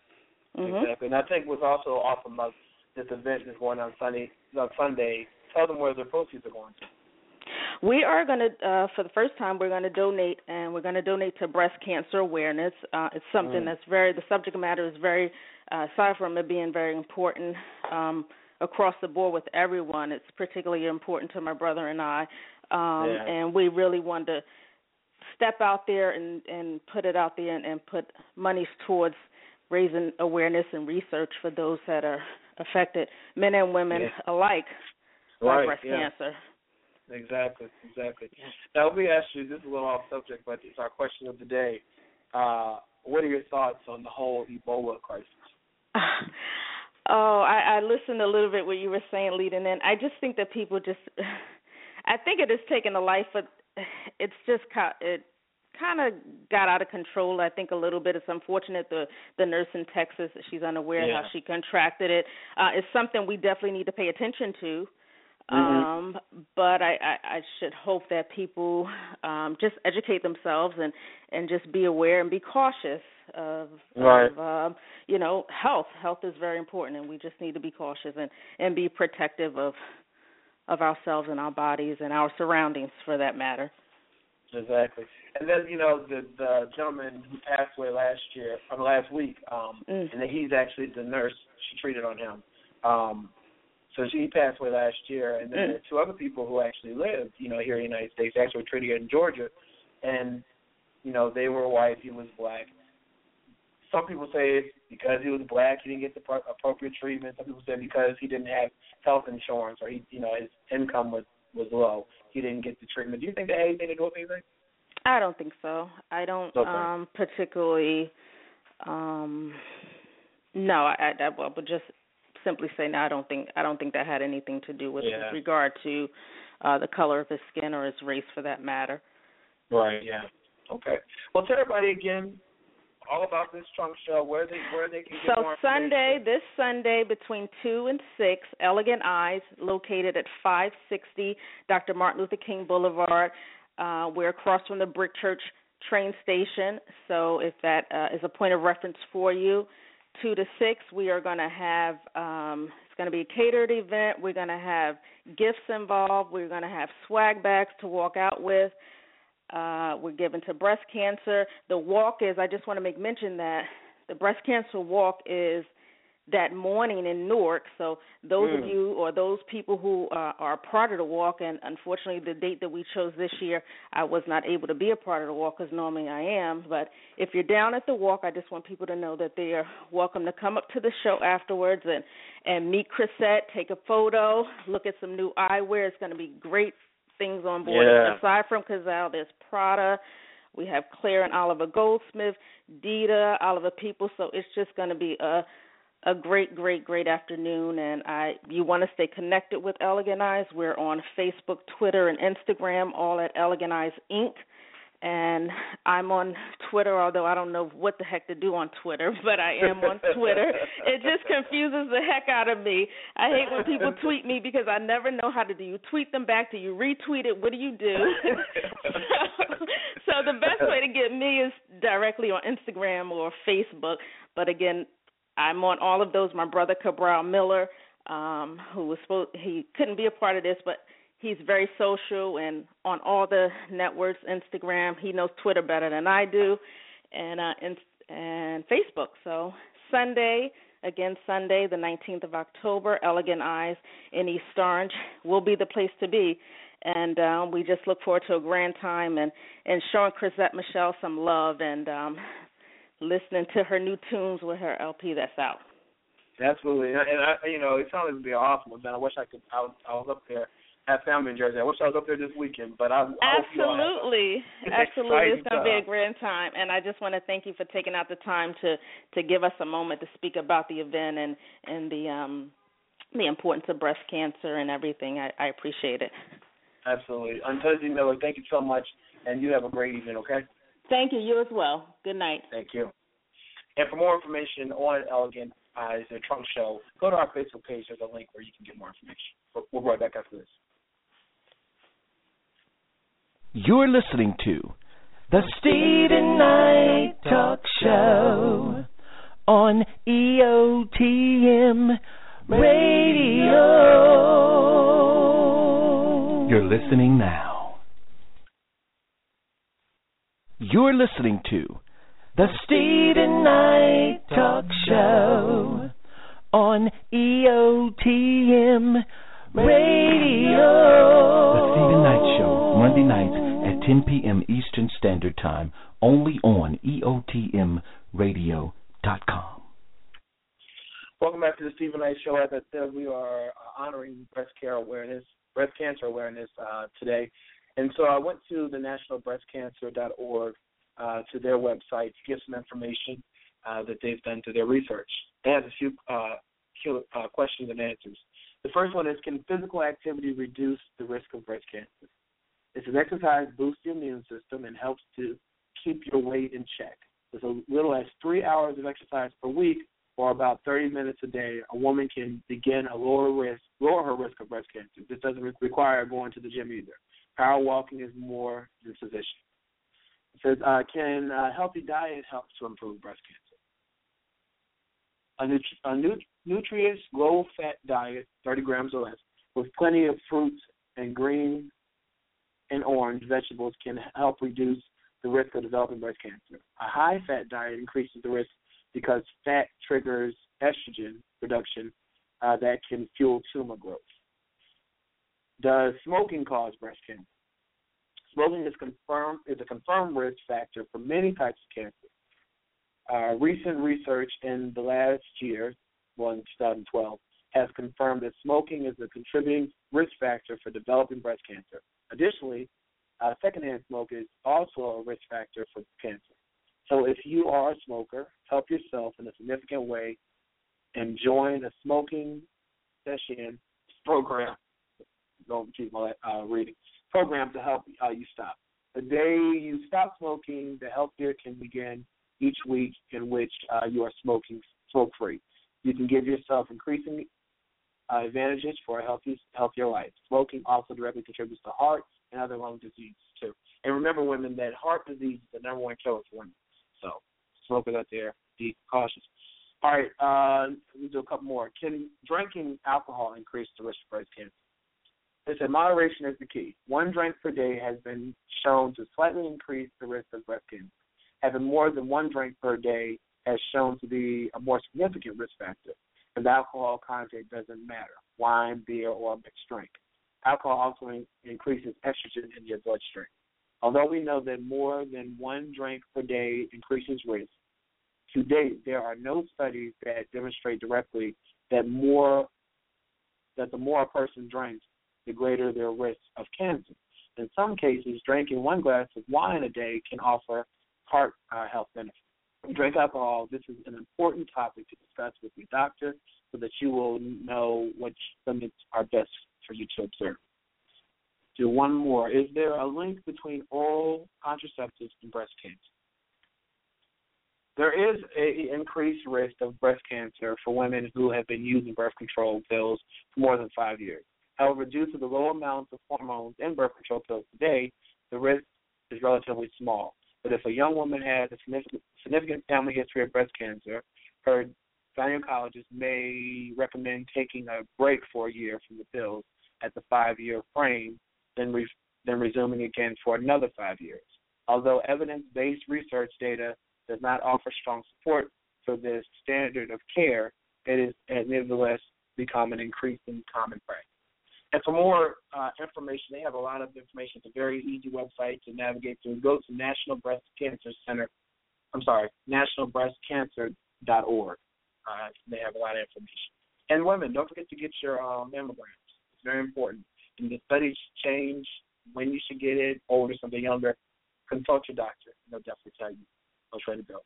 Mhm. Exactly. And I think what's also awesome about this event that's going on Sunday on Sunday, tell them where the proceeds are going to. We are going to, uh, for the first time, we're going to donate, and we're going to donate to breast cancer awareness. Uh, it's something Mm. that's very, the subject matter is very, uh, aside from it being very important um, across the board with everyone, it's particularly important to my brother and I. Um, Yeah. And we really want to step out there and, and put it out there and, and put monies towards raising awareness and research for those that are affected, men and women Yeah. alike, by Right, breast yeah. cancer. Exactly, exactly. Now let me ask you, this is a little off subject, but it's our question of the day. Uh, what are your thoughts on the whole Ebola crisis? (laughs) Oh, I, I listened a little bit what you were saying leading in. I just think that people just, (sighs) I think it has taken a life, but (sighs) it's just it kind of got out of control. I think a little bit. It's unfortunate the the nurse in Texas she's unaware Yeah. how she contracted it. Uh, it's something we definitely need to pay attention to. Mhm. Um, but I, I, I should hope that people um, just educate themselves and and just be aware and be cautious of, Right. of um, you know health. Health is very important, and we just need to be cautious and and be protective of of ourselves and our bodies and our surroundings, for that matter. Exactly. And then you know the the gentleman who passed away last year, or last week, um, Mm. and he's actually the nurse she treated on him. Um, so she passed away last year, and then Mm. there are two other people who actually lived, you know, here in the United States, actually were treated in Georgia, and you know they were white, he was black. Some people say it's because he was black, he didn't get the pro- appropriate treatment. Some people say because he didn't have health insurance, or he, you know, his income was was low, he didn't get the treatment. Do you think that had anything to do with anything? I don't think so. I don't Okay. um particularly um no, I, I I would just simply say no, I don't think I don't think that had anything to do with, Yeah. with regard to uh the color of his skin or his race for that matter. Right. Yeah. Okay. Well, tell everybody again all about this trunk show. Where they where they can get So Sunday, this Sunday between two and six, Elegant Eyes, located at five sixty Dr. Martin Luther King Boulevard. Uh, we're across from the Brick Church train station. So if that uh, is a point of reference for you, two to six, we are going to have um, it's going to be a catered event. We're going to have gifts involved. We're going to have swag bags to walk out with. Uh, we're given to breast cancer. The walk is, I just want to make mention that the breast cancer walk is that morning in Newark. So those of Mm. you or those people who uh, are part of the walk, and unfortunately the date that we chose this year, I was not able to be a part of the walk because normally I am. But if you're down at the walk, I just want people to know that they are welcome to come up to the show afterwards and and meet Chrisette, take a photo, look at some new eyewear. It's going to be great things on board. Yeah. Aside from Cazal, there's Prada. We have Claire and Oliver Goldsmith, Dita, Oliver People. So it's just going to be a a great, great, great afternoon. And I, you want to stay connected with Elegant Eyes. We're on Facebook, Twitter, and Instagram, all at Elegant Eyes Inc. and I'm on Twitter, although I don't know what the heck to do on Twitter, (laughs) but I am on Twitter. it just confuses the heck out of me. I hate when people tweet me because I never know how to do you tweet them back, do you retweet it, what do you do? (laughs) so, so the best way to get me is directly on Instagram or Facebook. But again, I'm on all of those. My brother Cabral Miller, um, who was supposed he couldn't be a part of this, but he's very social and on all the networks, Instagram. He knows Twitter better than I do, and uh, and, and Facebook. So Sunday, again Sunday, the 19th of October, Elegant Eyes in East Orange will be the place to be. And um, we just look forward to a grand time and and showing Chrisette michelle some love and um, listening to her new tunes with her LP that's out. Absolutely, and I, you know, it sounded to be an awesome event. I wish I could. I was, I was up there have family in Jersey. I wish I was up there this weekend, but I, I absolutely, (laughs) absolutely, it's going to be a grand time. And I just want to thank you for taking out the time to to give us a moment to speak about the event and and the um the importance of breast cancer and everything. I, I appreciate it. Absolutely, Antozi Miller, thank you so much, and you have a great evening. Okay. Thank you. You as well. Good night. Thank you. And for more information on Elegant Eyes, the Trunk Show, go to our Facebook page. There's a link where you can get more information. We'll be right back after this. You're listening to the Steven Knight Talk Show on EOTM Radio. You're listening now. You're listening to the Steven Knight Talk Show on EOTM Radio. The Steven Knight Show, Monday nights at 10 p.m. Eastern Standard Time, only on EOTMRadio.com. Welcome back to the Steven Knight Show. As I said, we are honoring breast care awareness, breast cancer awareness uh, today. And so I went to the nationalbreastcancer.org uh, to their website to get some information uh, that they've done to their research. They have a few uh, uh, questions and answers. The first one is Can physical activity reduce the risk of breast cancer? It says exercise boosts the immune system and helps to keep your weight in check. As a little as three hours of exercise per week, or about 30 minutes a day, a woman can begin a lower risk, lower her risk of breast cancer. This doesn't require going to the gym either. Power walking is more than sufficient. It says, uh, can a healthy diet help to improve breast cancer? A, a nut- nutritious, low-fat diet, 30 grams or less, with plenty of fruits and green and orange vegetables can help reduce the risk of developing breast cancer. A high fat diet increases the risk because fat triggers estrogen production uh, that can fuel tumor growth. Does smoking cause breast cancer? Smoking is confirmed is a confirmed risk factor for many types of cancer. Uh, recent research in the last year, well, in 2012, has confirmed that smoking is a contributing risk factor for developing breast cancer. Additionally, uh, secondhand smoke is also a risk factor for cancer. So if you are a smoker, help yourself in a significant way and join a smoking cessation program. Don't keep my uh, reading program to help uh, you stop. The day you stop smoking, the healthier can begin each week in which uh, you are smoking smoke free. You can give yourself increasing uh, advantages for a healthy, healthier life. Smoking also directly contributes to heart and other lung disease too. And remember, women, that heart disease is the number one killer for women. So, smokers out there, be cautious. All right, uh, let me do a couple more. Can drinking alcohol increase the risk of breast cancer? They said moderation is the key. One drink per day has been shown to slightly increase the risk of breast cancer. Having more than one drink per day has shown to be a more significant risk factor because alcohol content doesn't matter wine, beer, or mixed drink. Alcohol also in- increases estrogen in your bloodstream. Although we know that more than one drink per day increases risk, to date there are no studies that demonstrate directly that more that the more a person drinks, the greater their risk of cancer. In some cases, drinking one glass of wine a day can offer heart uh, health benefits drink alcohol, this is an important topic to discuss with your doctor so that you will know which limits are best for you to observe. do one more. Is there a link between oral contraceptives and breast cancer? There is a increased risk of breast cancer for women who have been using birth control pills for more than five years. However, due to the low amounts of hormones in birth control pills today, the risk is relatively small. But if a young woman has a significant, family history of breast cancer, her gynecologist may recommend taking a break for a year from the pills at the five-year frame, then re- then resuming again for another five years. Although evidence-based research data does not offer strong support for this standard of care, it is it has nevertheless become an increasing common practice. And for more uh, information, they have a lot of information. It's a very easy website to navigate through. Go to National Breast Cancer Center. I'm sorry, nationalbreastcancer.org. Uh, they have a lot of information. And women, don't forget to get your uh, mammograms. It's very important. And the studies change when you should get it, older, something younger. Consult your doctor. They'll definitely tell you which way to go.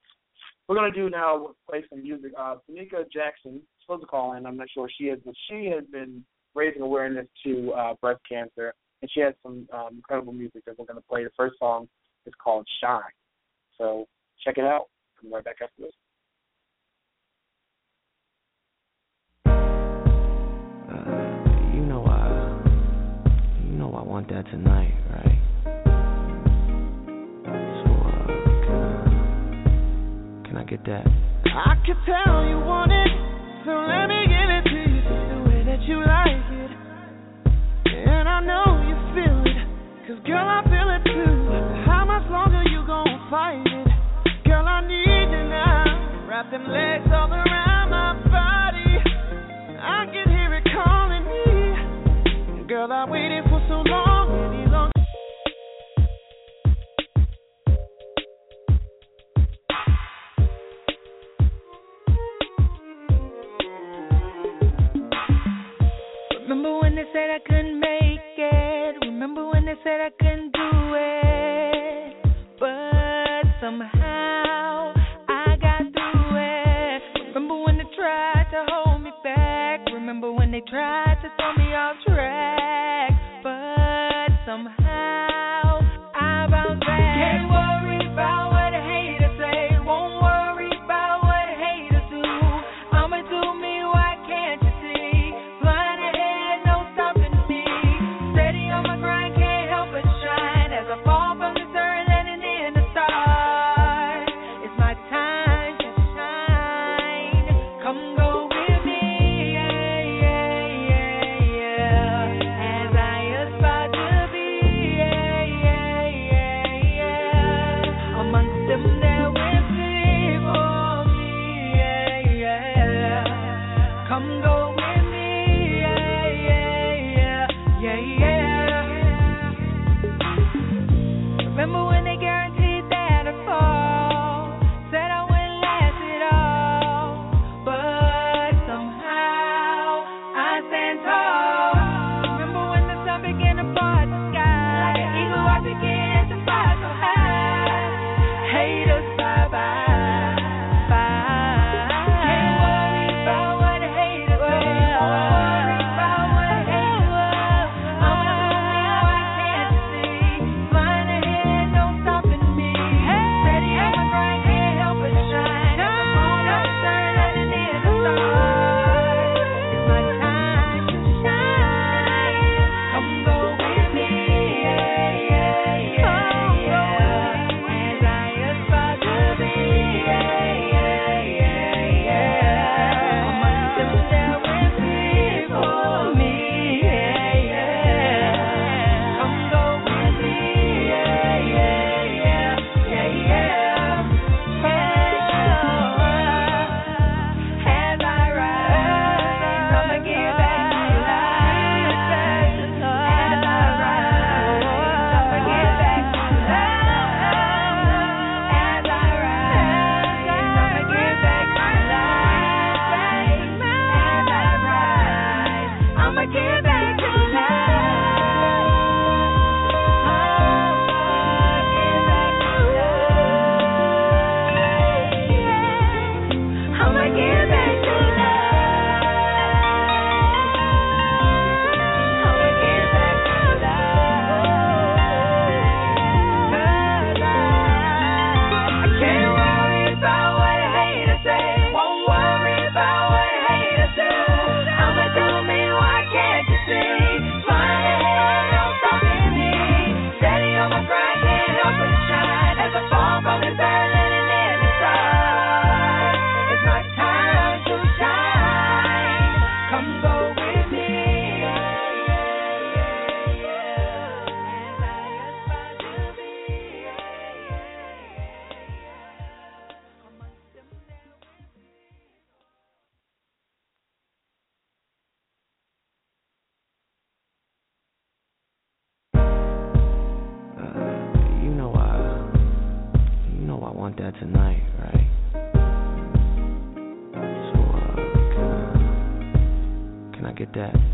We're going to do now play some music. Uh, Tanika Jackson supposed to call in. I'm not sure she is, but she has been raising awareness to uh, breast cancer, and she has some um, incredible music that we're going to play. The first song is called Shine. So check it out. Come right back after this. Uh, you know I, you know I want that tonight, right? So uh, can I, can I get that? I can tell you want it, so let me give it to you just the way that you like it. And I know you feel it, cause girl I feel it too. How much longer you gonna fight it? Girl I need you now. Wrap them legs all around my body. I can hear it calling me. Girl I waited for so long, said I couldn't? Remember when they said I couldn't do it? But somehow I got through it. Remember when they tried to hold me back? Remember when they tried to throw me off track? Can that?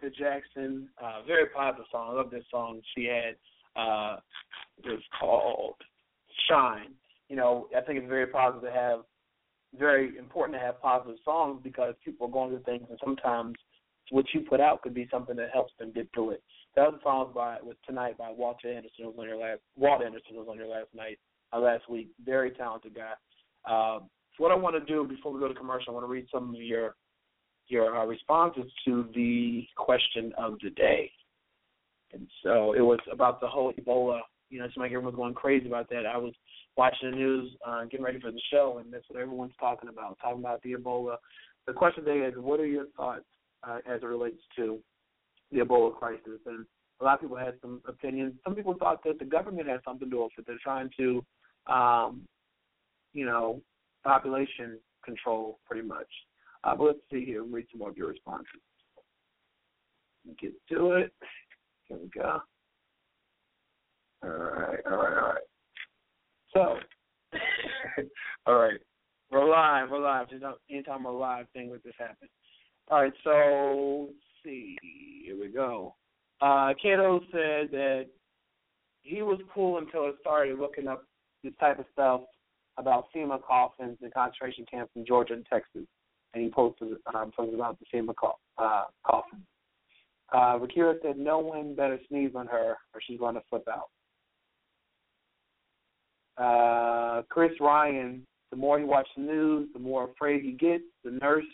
By Jackson. Uh, very positive song. I love this song she had. Uh, it was called Shine. You know, I think it's very positive to have, very important to have positive songs because people are going through things, and sometimes what you put out could be something that helps them get through it. The other song by was tonight by Walter Anderson was on your last. Walt Anderson was on your last night, uh, last week. Very talented guy. Uh, so what I want to do before we go to commercial, I want to read some of your your uh, responses to the question of the day. And so it was about the whole Ebola. You know, it's like everyone's going crazy about that. I was watching the news, uh, getting ready for the show, and that's what everyone's talking about, talking about the Ebola. The question today is, what are your thoughts uh, as it relates to the Ebola crisis? And a lot of people had some opinions. Some people thought that the government had something to do with it. They're trying to, um, you know, population control pretty much. Uh, let's see here. and Read some more of your responses. Get to it. Here we go. All right, all right, all right. So, (laughs) all right, we're live. We're live. Just anytime we're live, thing like this happen. All right, so let's see. Here we go. Uh, Kato said that he was cool until it started looking up this type of stuff about FEMA coffins and concentration camps in Georgia and Texas, and he posted um, something about the co- uh, coffin. Uh, Rakira said no one better sneeze on her or she's going to flip out. Uh, Chris Ryan, the more he watches the news, the more afraid he gets. The nurse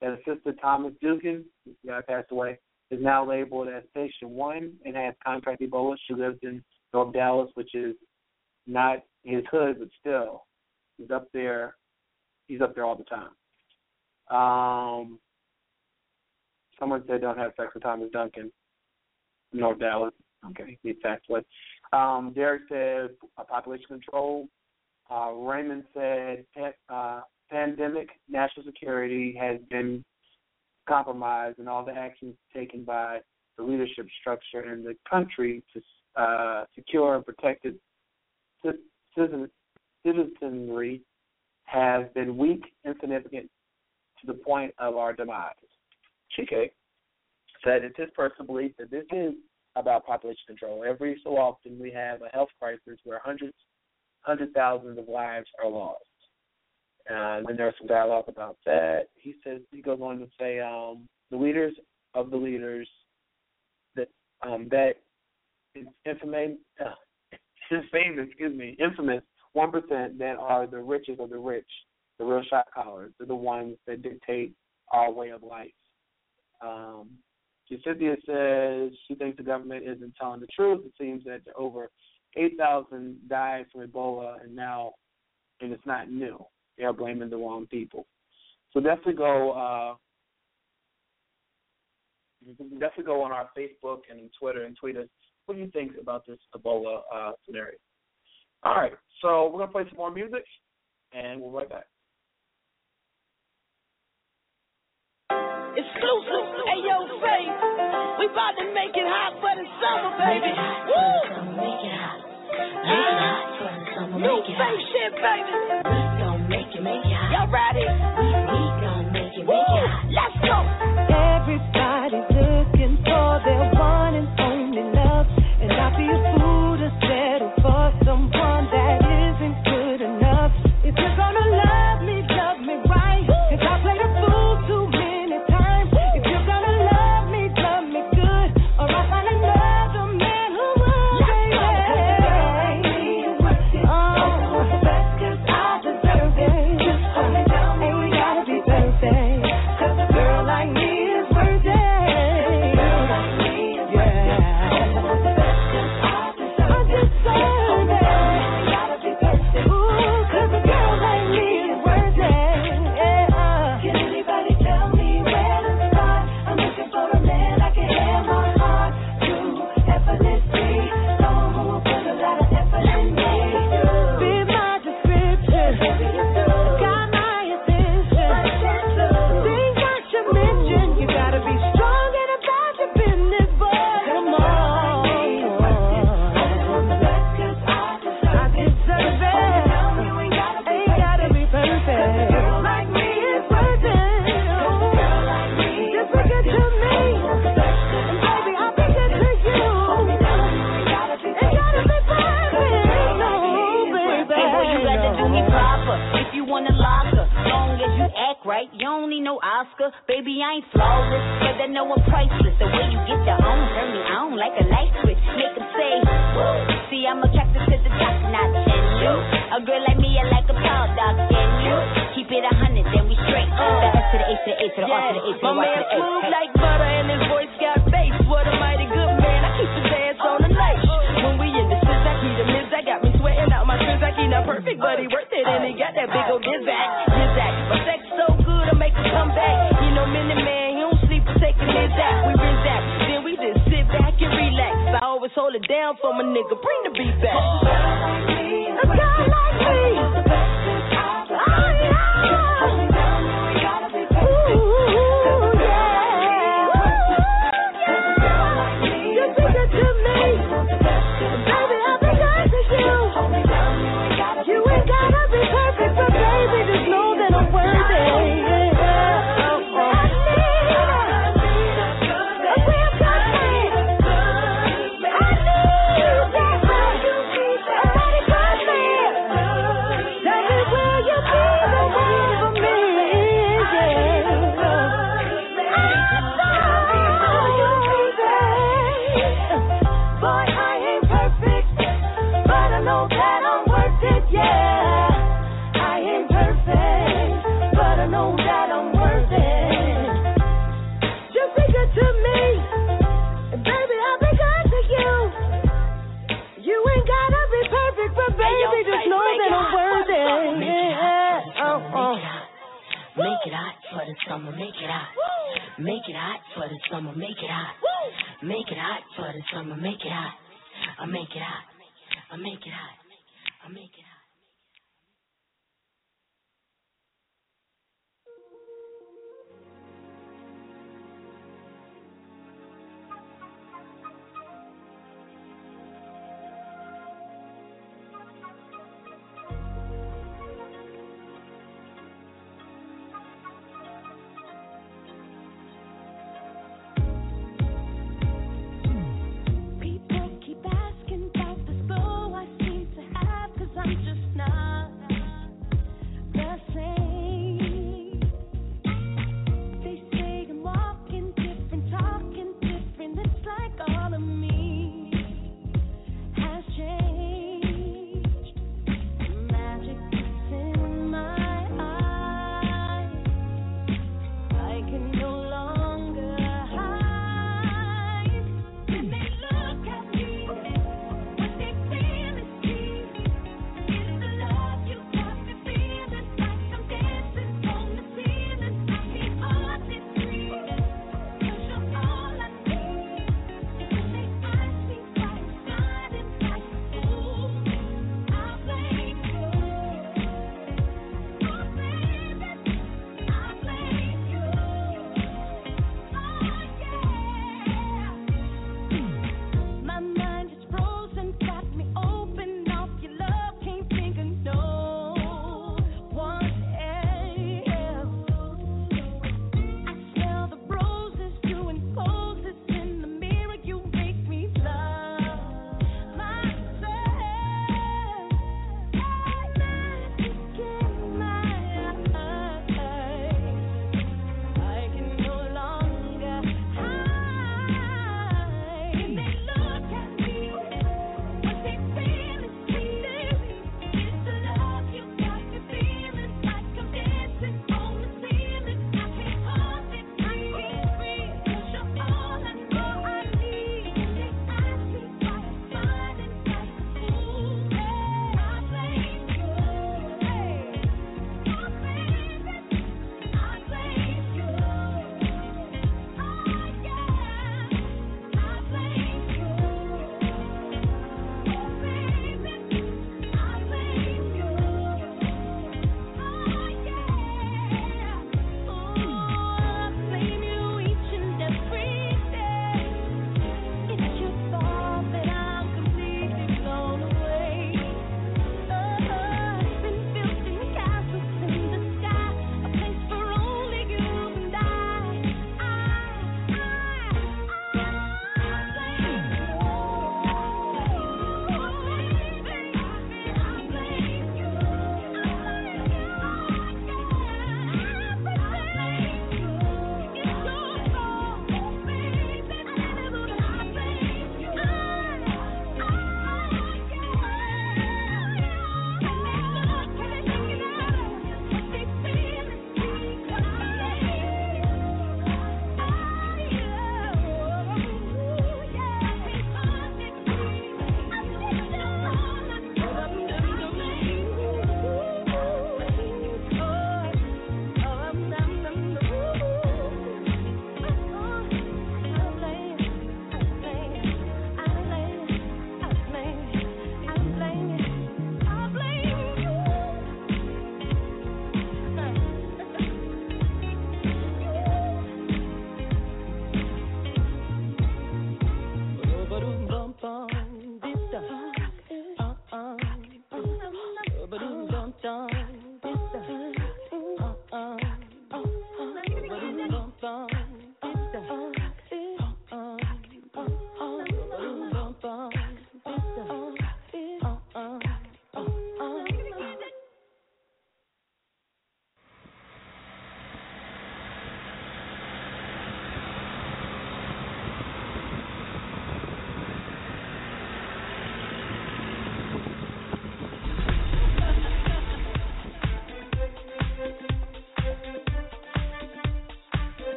that assisted Thomas Duncan, the guy passed away, is now labeled as patient one and has contract Ebola. She lives in North Dallas, which is not his hood, but still, he's up there. He's up there all the time. Um, someone said don't have sex with Thomas Duncan. North Dallas. Okay, away. Um, Derek said uh, population control. Uh, Raymond said uh, pandemic national security has been compromised and all the actions taken by the leadership structure in the country to uh, secure and protect citizenry have been weak, insignificant, to the point of our demise. Chike said it's his personal belief that this is about population control. Every so often we have a health crisis where hundreds, hundred thousands of lives are lost. And then there's some dialogue about that. He says he goes on to say um, the leaders of the leaders that um, that infamous, uh, (laughs) infamous, excuse me, infamous one percent that are the richest of the rich, the real shot callers. They're the ones that dictate our way of life. Um, Cynthia says she thinks the government isn't telling the truth. It seems that over 8,000 died from Ebola, and now, and it's not new. They are blaming the wrong people. So definitely go. Uh, definitely go on our Facebook and Twitter and tweet us. What do you think about this Ebola uh, scenario? All right, so we're gonna play some more music, and we'll be right back. Exclusive, hey yo, Faith. We about to make it hot for the summer, baby. Woo! Make it hot. Make it hot for the summer. New Faith shit, baby. We gon' make it, make it hot. Y'all ready? We, we gon' make it, make it hot. Let's go. Everybody's looking for their one and I make it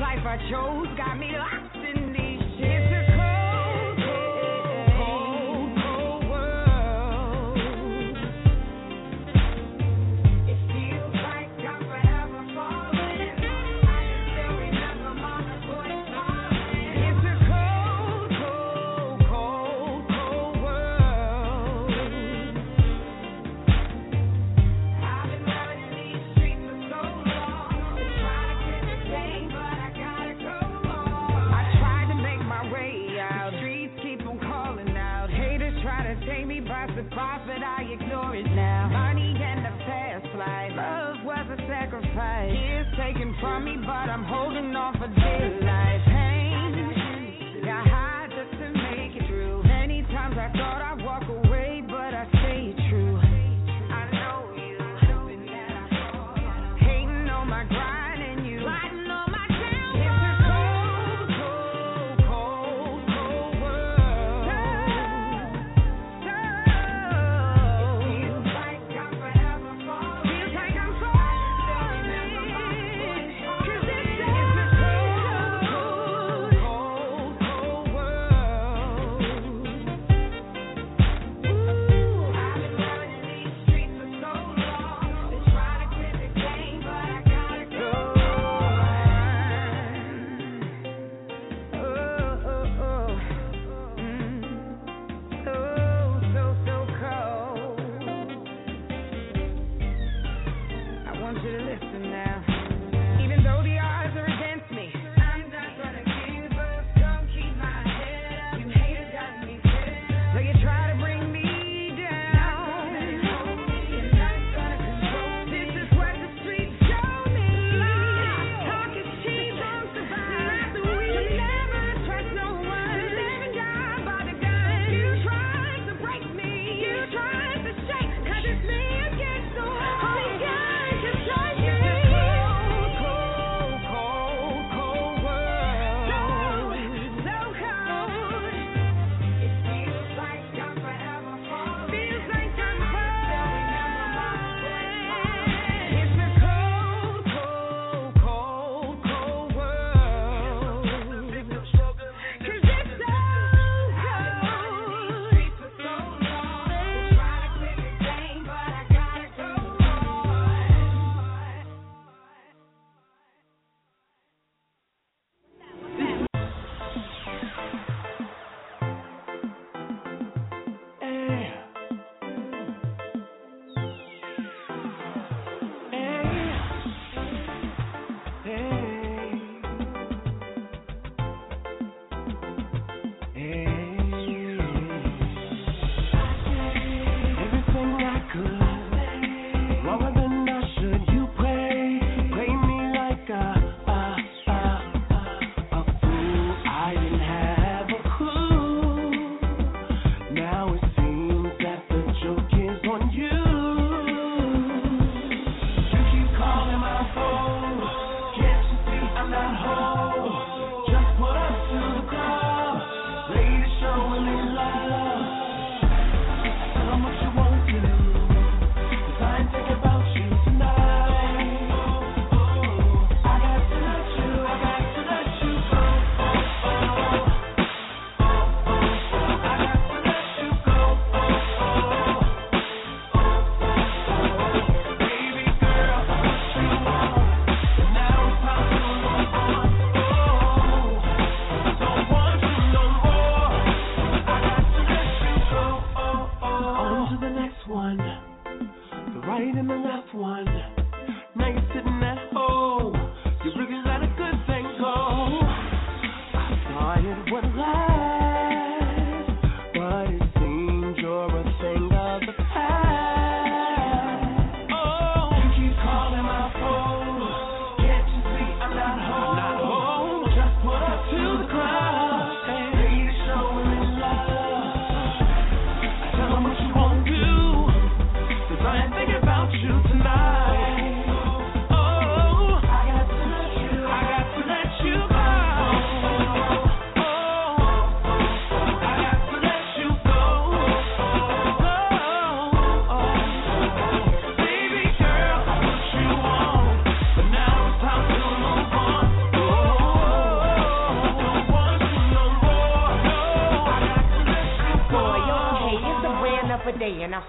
life I chose got me try me, but I'm holding on for dear life.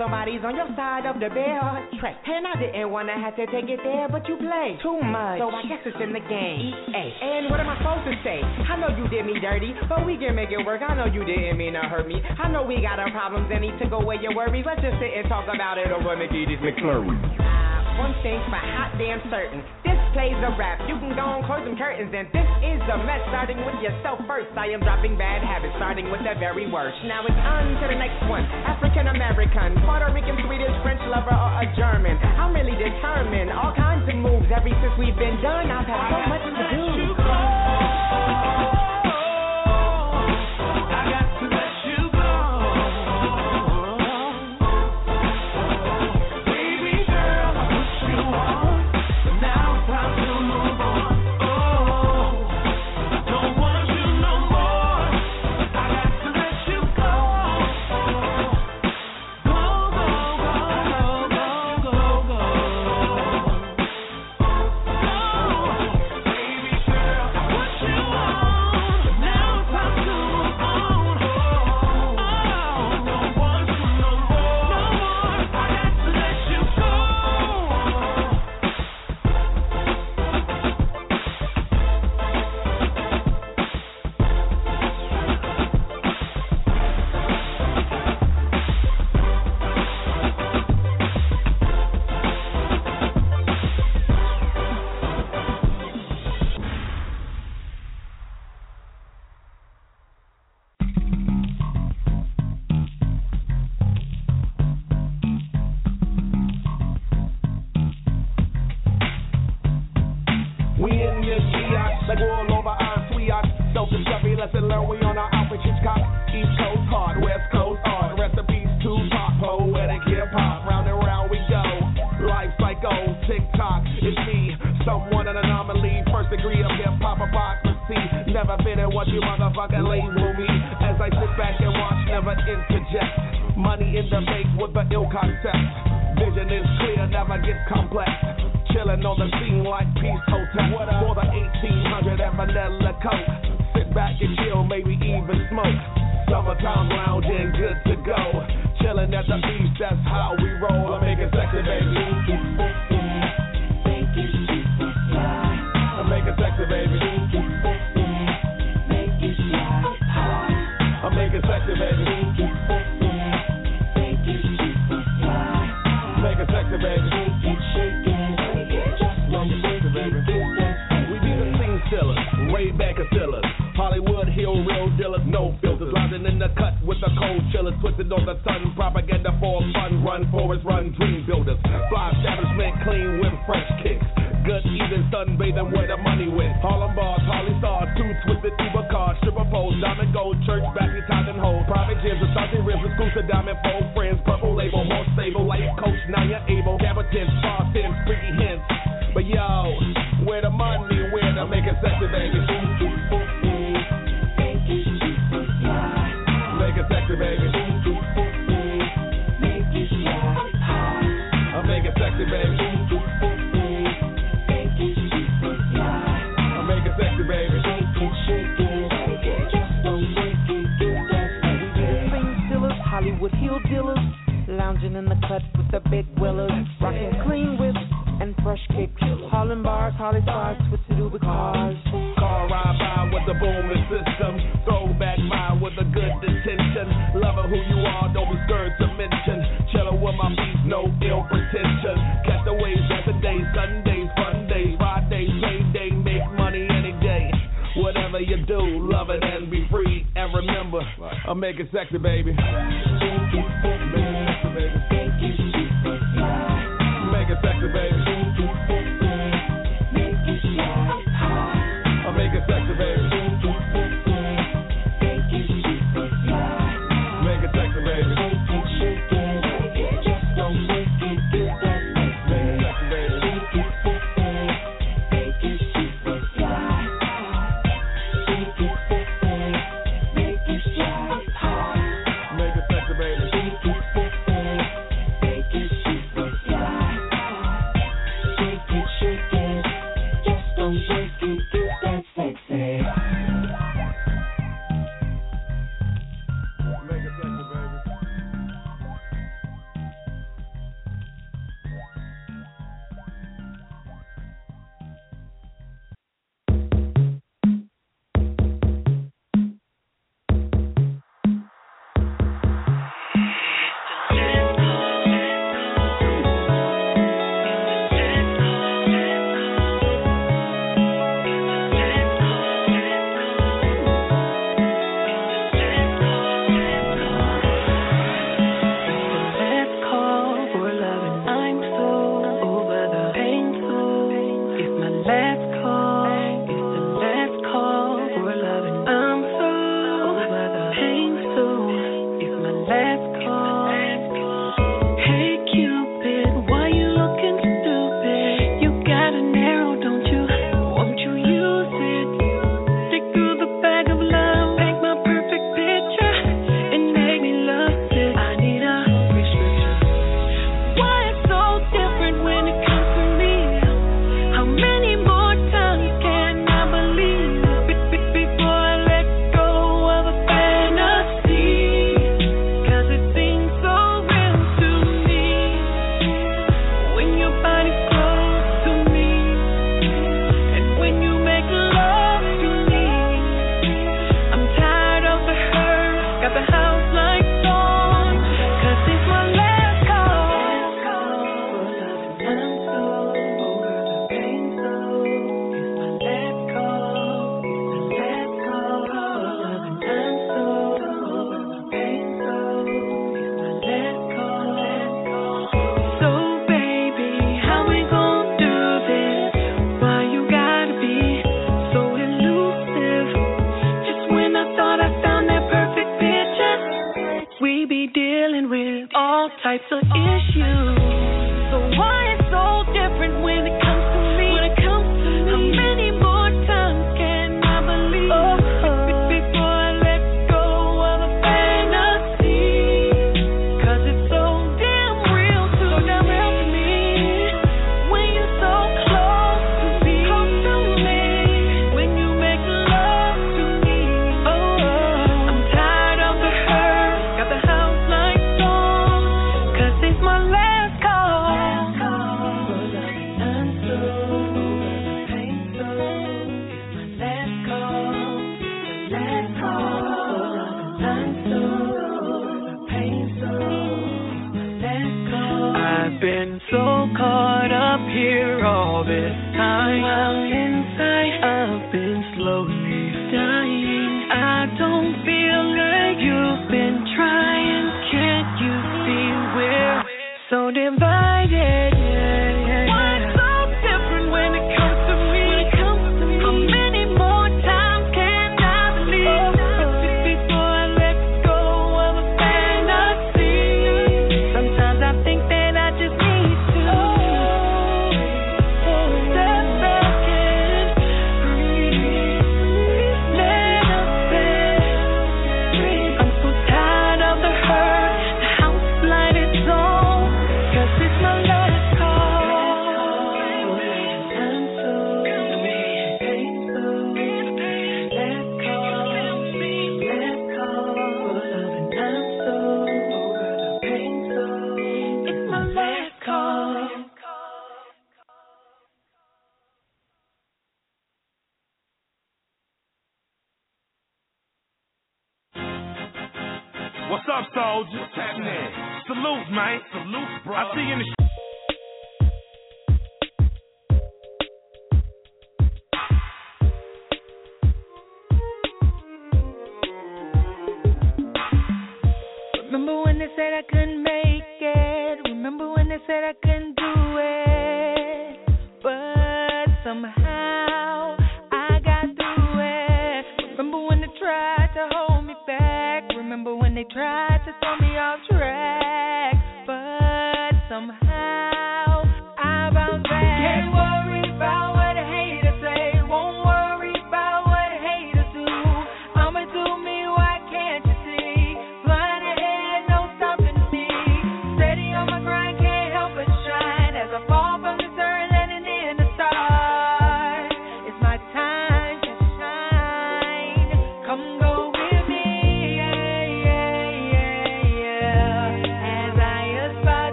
Somebody's on your side of the bear track. And I didn't wanna have to take it there, but you play too much. So I guess it's in the game. EA. And what am I supposed to say? I know you did me dirty, but we can make it work. I know you didn't mean to hurt me. I know we got our problems and need to go away your worries. Let's just sit and talk about it over McGee's McClurry. Uh, one thing's for hot damn certain plays a rap. You can go and close them curtains, and this is a mess. Starting with yourself first, I am dropping bad habits, starting with the very worst. Now it's on to the next one. African American, Puerto Rican, Swedish, French lover, or a German. I'm really determined. All kinds of moves ever since we've been done. I've had so much to do.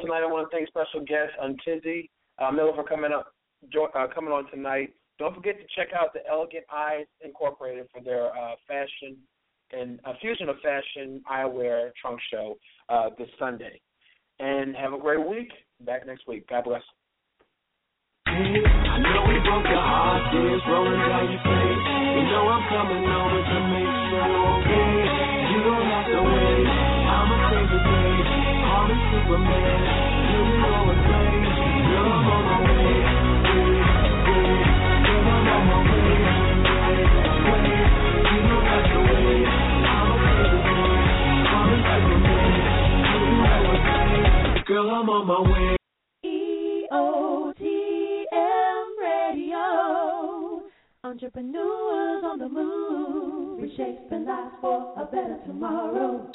tonight. I want to thank special guest um, Untizzy uh, Miller for coming up, jo- uh, coming on tonight. Don't forget to check out the Elegant Eyes Incorporated for their uh, fashion and a fusion of fashion eyewear trunk show uh, this Sunday. And have a great week. Back next week. God bless. I know we broke your heart, tears rolling down your face. You know I'm coming over to make sure you're okay. You don't have to wait. I'm call me Superman. You. Girl, I'm on my way. Way, way. Girl, I'm on my way. Way, way. You know I. I'm a Superman. Superman. You. Girl, I'm on my way. EOTM Radio. Entrepreneurs on the move. Reshaping lives for a better tomorrow.